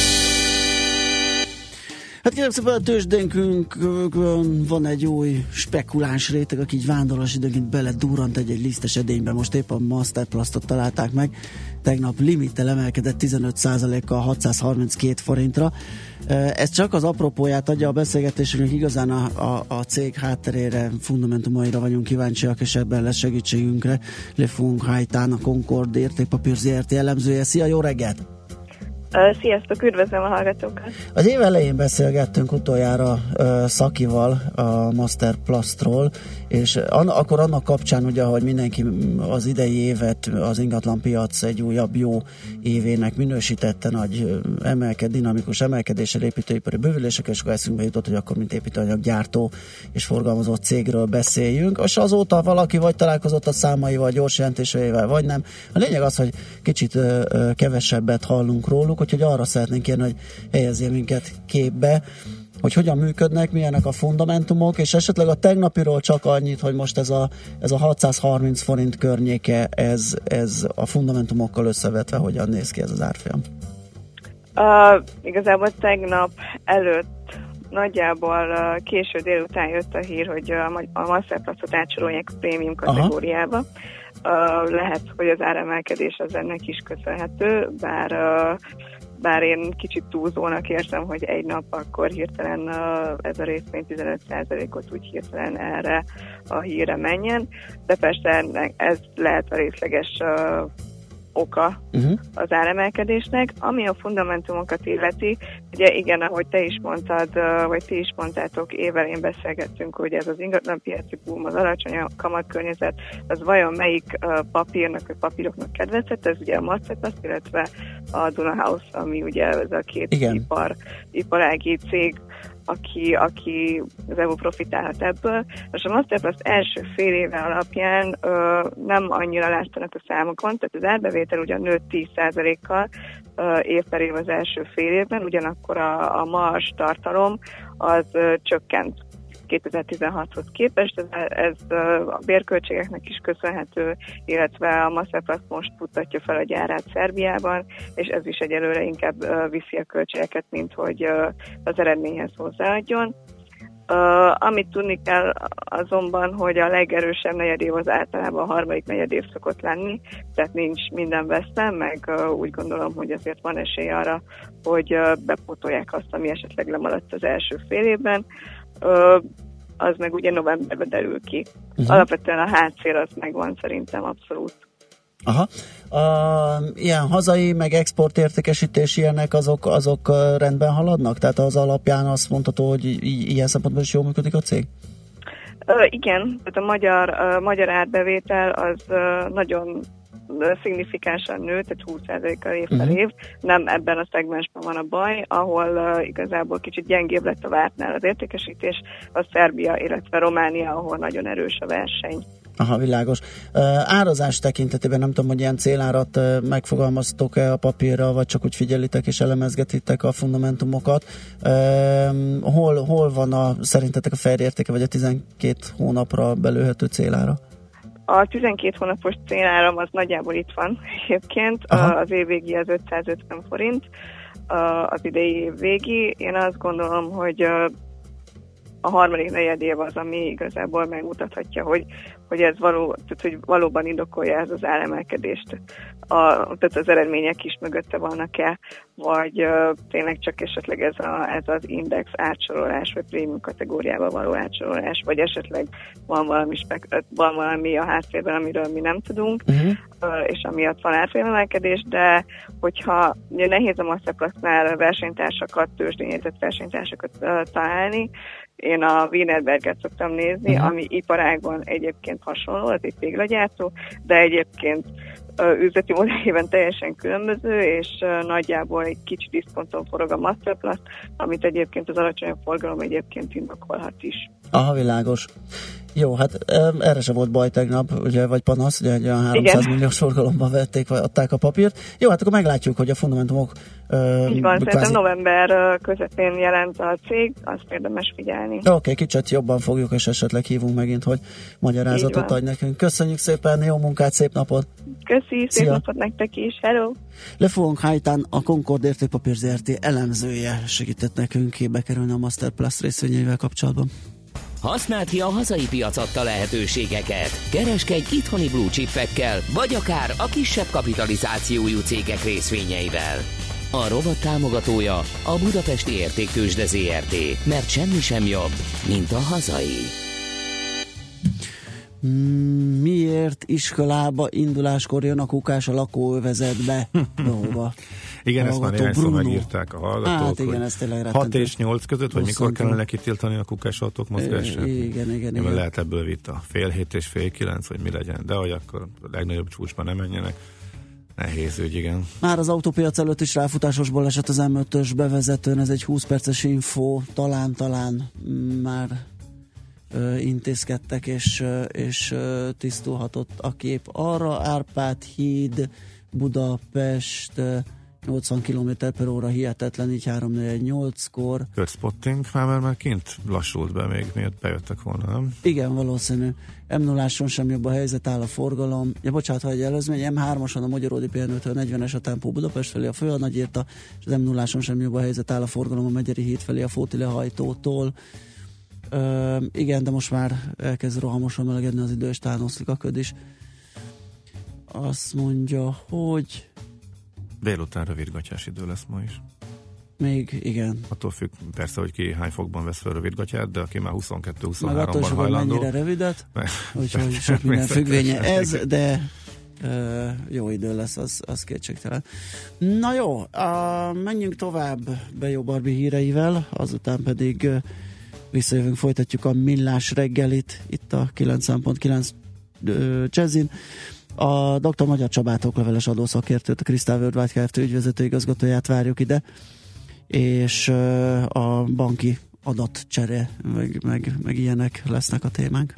Hát kérem szépen a tőzsdénkünkön van egy új spekuláns réteg, aki így vándorlas időnként bele durrant egy-egy lisztes edénybe. Most épp a Masterplastot találták meg. Tegnap limittel emelkedett 15%-kal 632 forintra. Ez csak az apropóját adja a beszélgetésünknek, igazán a, a, a cég hátterére, fundamentumaira vagyunk kíváncsiak, és ebben lesz segítségünkre. Le Fung Hajtán, a Concord értékpapír ZRT elemzője. Szia, jó reggelt! Sziasztok, üdvözlöm a hallgatókat! Az év elején beszélgettünk utoljára uh, Szakival a Master Plastról, és an, akkor annak kapcsán ugye, hogy mindenki az idei évet az ingatlan piac egy újabb jó évének minősítette, nagy emelked, dinamikus emelkedéssel, építőipari bővülésekkel, és akkor eszünkbe jutott, hogy akkor mint építőanyaggyártó és forgalmazó cégről beszéljünk. És azóta valaki vagy találkozott a számaival, gyors jelentéseivel, vagy nem. A lényeg az, hogy kicsit uh, kevesebbet hallunk róluk, úgyhogy arra szeretnénk kérni, hogy helyezzél minket képbe, hogy hogyan működnek, milyenek a fundamentumok, és esetleg a tegnapiról csak annyit, hogy most ez a, ez a 630 forint környéke, ez, ez a fundamentumokkal összevetve hogyan néz ki ez az árfolyam? Uh, igazából tegnap előtt nagyjából uh, késő délután jött a hír, hogy uh, a Masterplastot átsorolják a prémium kategóriába. Lehet, hogy az áremelkedés az ennek is köszönhető, bár bár én kicsit túlzónak érzem, hogy egy nap akkor hirtelen ez a részvény 15%-ot úgy hirtelen erre a hírre menjen, de persze ez lehet a részleges oka uh-huh. az áremelkedésnek. Ami a fundamentumokat illeti, ugye igen, ahogy te is mondtad, vagy ti is mondtátok, évelén beszélgettünk, hogy ez az ingatlanpiaci boom, az alacsony kamatkörnyezet, az vajon melyik papírnak, vagy papíroknak kedvezett, ez ugye a Masterpass, illetve a Duna House, ami ugye ez a két Igen. ipar, iparági cég, aki, aki az EU profitálhat ebből. Most a Masterpass első fél éve alapján ö, nem annyira látszanak a számokon, tehát az árbevétel ugyan nőtt 10%-kal ö, év az első fél évben, ugyanakkor a, a mars tartalom az ö, csökkent 2016-hoz képest, ez, ez a bérköltségeknek is köszönhető, illetve a Masterplast most futtatja fel a gyárát Szerbiában, és ez is egyelőre inkább viszi a költségeket, mint hogy az eredményhez hozzáadjon. Uh, amit tudni kell azonban, hogy a legerősebb negyedév az általában a harmadik negyedév szokott lenni, tehát nincs minden vesztem, meg uh, úgy gondolom, hogy azért van esély arra, hogy uh, bepótolják azt, ami esetleg lemaradt az első fél évben. Uh, az meg ugye novemberben derül ki. Mhm. Alapvetően a hátszél az megvan szerintem abszolút. Aha. A, ilyen hazai, meg export értékesítés ilyenek, azok, azok rendben haladnak? Tehát az alapján azt mondható, hogy i- ilyen szempontból is jól működik a cég? Ö, igen, tehát a magyar, a magyar árbevétel az ö, nagyon szignifikánsan nő, tehát 20%-kal év per Mhm. év. Nem ebben a szegmensben van a baj, ahol uh, igazából kicsit gyengébb lett a vártnál az értékesítés, a Szerbia, illetve Románia, ahol nagyon erős a verseny. Aha, világos. Ö, árazás tekintetében nem tudom, hogy ilyen célárat ö, megfogalmaztok-e a papírra, vagy csak úgy figyelitek és elemezgetitek a fundamentumokat. Ö, hol, hol van a, szerintetek a felértéke, vagy a 12 hónapra belőhető célára? A 12 hónapos céláram az nagyjából itt van egyébként, Aha. az év végi az 550 forint, az idei év végi. Én azt gondolom, hogy a harmadik negyed év az, ami igazából megmutathatja, hogy, hogy ez való, tehát, hogy valóban indokolja ez az áremelkedést. A, tehát az eredmények is mögötte vannak-e, vagy uh, tényleg csak esetleg ez, a, ez az index átsorolás, vagy prémium kategóriába való átsorolás, vagy esetleg van valami, spek- van valami a háttérben, amiről mi nem tudunk, uh-huh. uh, és amiatt van árfolyamemelkedés, de hogyha ugye nehéz a Masterplastnál versenytársakat, tőzsdényétett versenytársakat uh, találni, én a Wienerberget szoktam nézni, Mhm. ami iparágban egyébként hasonló, az egy téglagyártó, de egyébként üzleti modelljében teljesen különböző, és nagyjából egy kicsi diszponton forog a Masterplast, amit egyébként az alacsonyabb forgalom egyébként indokolhat is. Aha, világos. Jó, hát erre sem volt baj tegnap, ugye, vagy panasz, ugye egy olyan 300 Igen. milliós forgalomban vették, vagy adták a papírt. Jó, hát akkor meglátjuk, hogy a fundamentumok Így van, szerintem kvázi- november ö, közepén jelent a cég, azt érdemes figyelni. Oké, okay, kicsit jobban fogjuk, és esetleg hívunk megint, hogy Így magyarázatot adj nekünk. Köszönjük szépen, jó munkát, szép napot! Köszi, szép Szia. napot nektek is, hello! Lefogunk Hájtán a Concord értékpapír ZRT elemzője segített nekünk képbe kerülni a Master Plus részvényeivel kapcsolatban. Használd ki a hazai piac adta lehetőségeket. Kereskedj itthoni blue chipekkel, vagy akár a kisebb kapitalizációjú cégek részvényeivel. A rovat támogatója a Budapesti Értéktősde ZRT, mert semmi sem jobb, mint a hazai. Miért iskolába induláskor jön a kukás a lakóövezetbe? Dolga. Igen, ezt már Hallgató néhány szó Bruno. megírták a hallgatók. Hát igen, hogy ez tényleg 6 rettentő. és 8 között, vagy mikor kellene kitiltani a kukásautók mozgását? I- igen, igen, igen. Lehet ebből vita. Fél hét és fél kilenc, vagy mi legyen. De hogy akkor a legnagyobb csúcsban nem menjenek. Nehéz ügy, igen. Már az autópiac előtt is ráfutásos baleset az M5-ös bevezetőn, ez egy 20 perces info, talán-talán már ö, intézkedtek, és, ö, és ö, tisztulhatott a kép arra. Árpád híd, Budapest, ö, 80 km per óra hihetetlen, így 3-4-8-kor. Körspotting már, mert már kint lassult be még, miért bejöttek volna, nem? Igen, valószínű. m 0 sem jobb a helyzet, áll a forgalom. Ja, bocsánat, ha egy előzmény, M3-oson a Magyaródi Pihenőtől 40-es a tempó Budapest felé a fő a Nagyírta, és az m 0 sem jobb a helyzet, áll a forgalom a Megyeri híd felé a Fóti lehajtótól. Ö, igen, de most már elkezd rohamosan melegedni az idő, és talán oszlik a köd is. Azt mondja, hogy Délután rövidgatyás idő lesz ma is. még igen. Attól függ persze, hogy ki hány fokban vesz fel rövidgatyát, de aki már Meg 22-23-ban attól is, hogy hajlandó. mennyire rövidet, úgyhogy sok minden függvénye ez, de ö, jó idő lesz, az, az kétségtelen. Na jó, a, menjünk tovább Bejó Barbi híreivel, azután pedig ö, visszajövünk, folytatjuk a millás reggelit itt a 9.9 ö, Jazzin. A dr. Magyar Csabát okleveles adószakértőt, a Krisztál Worldwide Kft. ügyvezető igazgatóját várjuk ide, és a banki adatcsere, meg, meg, meg ilyenek lesznek a témánk.